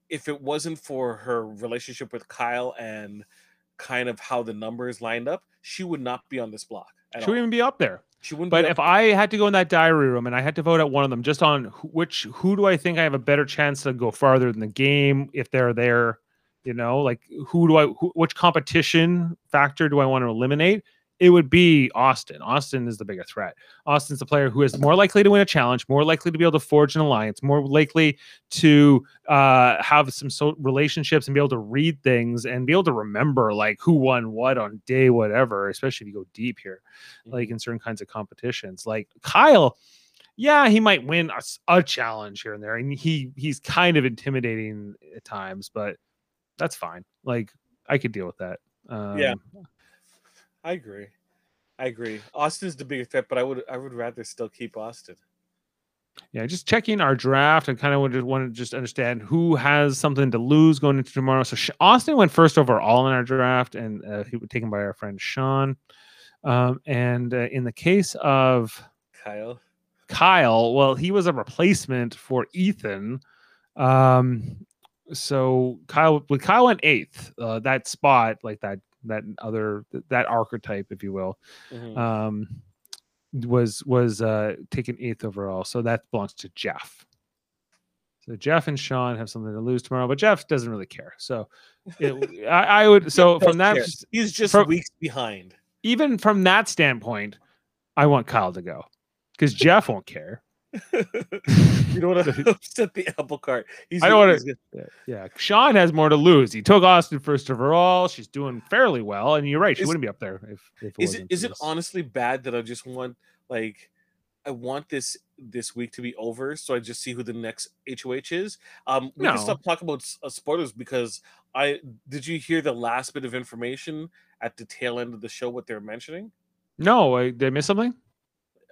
Speaker 1: if it wasn't for her relationship with Kyle and kind of how the numbers lined up, she would not be on this block.
Speaker 4: She wouldn't even be up there.
Speaker 1: She wouldn't.
Speaker 4: But if I had to go in that diary room and I had to vote out one of them, just on which who do I think I have a better chance to go farther in the game if they're there, you know, like who do I who, which competition factor do I want to eliminate? It would be Austin. Austin is the bigger threat. Austin's the player who is more likely to win a challenge, more likely to be able to forge an alliance, more likely to uh, have some so relationships and be able to read things and be able to remember like who won what on day whatever. Especially if you go deep here like in certain kinds of competitions. Like Kyle, yeah, he might win a challenge here and there, and he he's kind of intimidating at times, but that's fine. Like I could deal with that. Um,
Speaker 1: Yeah. I agree. I agree. Austin's the bigger threat, but I would I would rather still keep Austin.
Speaker 4: yeah. Just checking our draft, and kind of just want to just understand who has something to lose going into tomorrow. So Austin went first overall in our draft, and uh, he was taken by our friend Sean. Um, and uh, in the case of
Speaker 1: Kyle.
Speaker 4: Kyle, well, he was a replacement for Ethan. Um, so Kyle, with Kyle in eighth, uh, that spot, like that, that other, that archetype, if you will,
Speaker 1: Mhm.
Speaker 4: um, was was uh taken eighth overall. So that belongs to Jeff. So Jeff and Sean have something to lose tomorrow, but Jeff doesn't really care. So it, I, I would. So from that,
Speaker 1: care. he's just
Speaker 4: from-
Speaker 1: weeks behind.
Speaker 4: even from that standpoint, I want Kyle to go because Jeff won't care.
Speaker 1: You don't want to upset the apple cart. He's
Speaker 4: I don't wanna- Yeah, yeah. Sean has more to lose. He took Austin first overall. She's doing fairly well, and you're right. She
Speaker 1: Is-
Speaker 4: wouldn't be up there if, if it
Speaker 1: Is it is
Speaker 4: for
Speaker 1: it honestly bad that I just want like I want this this week to be over so I just see who the next HOH is? Um, we
Speaker 4: No.
Speaker 1: can stop talking about uh, spoilers because I did you hear the last bit of information at the tail end of the show what they're mentioning?
Speaker 4: No, I, did I miss something?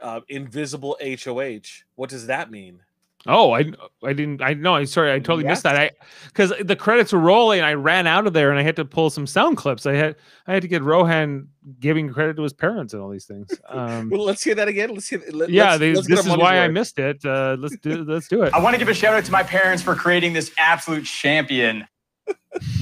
Speaker 1: Uh, invisible HOH. What does that mean?
Speaker 4: Oh, I I didn't. I know. I'm sorry. I totally missed that. I because the credits were rolling. I ran out of there, and I had to pull some sound clips. I had I had to get Rohan giving credit to his parents and all these things. Um,
Speaker 1: Well, let's hear that again. Let's hear. Let,
Speaker 4: yeah,
Speaker 1: let's,
Speaker 4: they,
Speaker 1: let's
Speaker 4: this is
Speaker 1: money's
Speaker 4: why I missed it. Uh, let's do let's do it.
Speaker 3: I want to give a shout out to my parents for creating this absolute champion.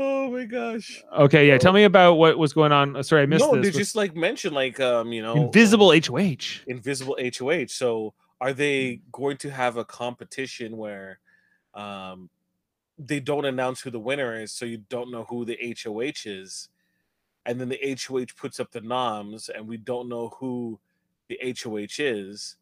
Speaker 1: Oh my gosh!
Speaker 4: Okay, yeah. Tell me about what was going on. Uh, Sorry, I missed
Speaker 1: no,
Speaker 4: this.
Speaker 1: they just like mentioned like um you know
Speaker 4: invisible HOH.
Speaker 1: invisible HOH. So are they going to have a competition where um they don't announce who the winner is, so you don't know who the HOH is, and then the HOH puts up the noms, and we don't know who the HOH is.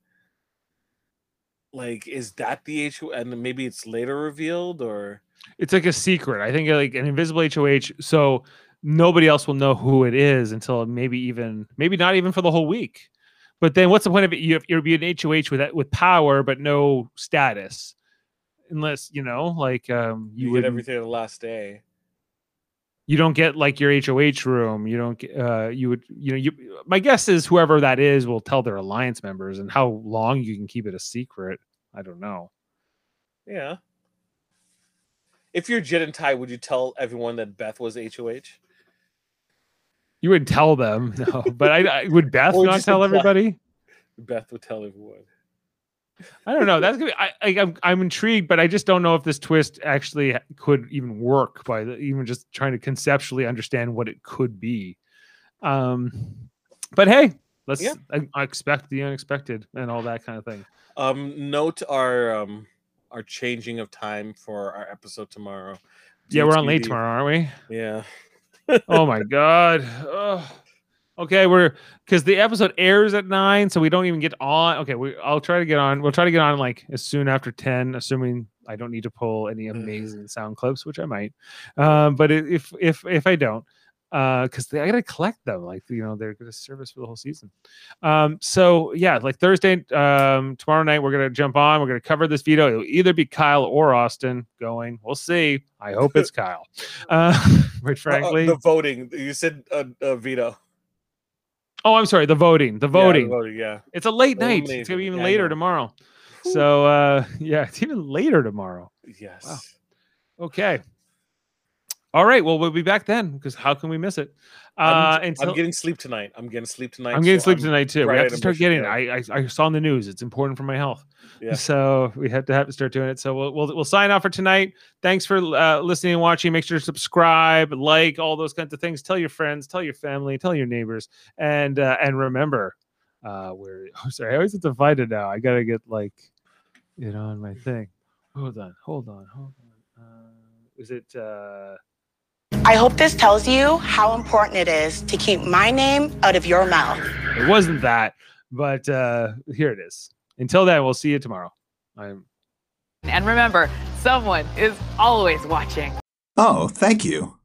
Speaker 1: Like, is that the HOH? And maybe it's later revealed, or
Speaker 4: It's like a secret. I think like an invisible HOH. So nobody else will know who it is until maybe even maybe not even for the whole week. But then what's the point of it? You have, you'll be an HOH with with power but no status, unless you know like um, you
Speaker 1: get everything the last day.
Speaker 4: you don't get like your HOH room. You don't get uh you would you know you my guess is whoever that is will tell their alliance members and how long you can keep it a secret. I don't know.
Speaker 1: Yeah. If you're Jed and Ty, would you tell everyone that Beth was HOH?
Speaker 4: You would tell them, no, but I, I would Beth
Speaker 1: Or
Speaker 4: not tell everybody.
Speaker 1: Beth would tell everyone.
Speaker 4: I don't know. That's gonna be. I, I, I'm I'm intrigued, but I just don't know if this twist actually could even work by the, even just trying to conceptually understand what it could be. Um, but hey, let's
Speaker 1: Yeah.
Speaker 4: I, I expect the unexpected and all that kind of thing.
Speaker 1: Um, note our um our changing of time for our episode tomorrow.
Speaker 4: Yeah, we're on late tomorrow, aren't we?
Speaker 1: Yeah.
Speaker 4: oh my god. Ugh. Okay, we're because the episode airs at nine, so we don't even get on. Okay, we I'll try to get on. We'll try to get on like as soon after ten, assuming I don't need to pull any amazing sound clips, which I might. Um, but if if if I don't, uh, because I gotta collect them, like you know they're gonna service for the whole season. Um, so yeah, like Thursday, um, tomorrow night we're gonna jump on. We're gonna cover this video. It'll either be Kyle or Austin going. We'll see. I hope it's Kyle. Uh, quite
Speaker 1: Uh, uh,
Speaker 4: frankly.
Speaker 1: the voting. You said uh, uh, veto.
Speaker 4: Oh, I'm sorry. The voting. The
Speaker 1: Yeah,
Speaker 4: voting.
Speaker 1: voting. Yeah.
Speaker 4: It's a late
Speaker 1: The
Speaker 4: night. It's gonna be even
Speaker 1: Yeah,
Speaker 4: later tomorrow. So uh yeah, it's even later tomorrow.
Speaker 1: Yes.
Speaker 4: Okay. All right. Well, we'll be back then because how can we miss it? Uh,
Speaker 1: I'm,
Speaker 4: until
Speaker 1: I'm getting sleep tonight. I'm getting sleep tonight.
Speaker 4: I'm getting
Speaker 1: so
Speaker 4: sleep tonight too. We have to start getting. it. I, I I saw in the news. It's important for my health.
Speaker 1: Yeah.
Speaker 4: So we have to have to start doing it. So we'll we'll, we'll sign off for tonight. Thanks for uh, listening and watching. Make sure to subscribe, like all those kinds of things. Tell your friends, tell your family, tell your neighbors, and uh, and remember, uh, where oh, sorry, I always have to find it now. I gotta get like it on my thing. Hold on, hold on, hold on. Uh, is it? Uh,
Speaker 9: I hope this tells you how important it is to keep my name out of your mouth.
Speaker 4: it wasn't that, but uh, here it is. Until then, we'll see you tomorrow. I'm.
Speaker 10: And remember, someone is always watching.
Speaker 2: Oh, thank you.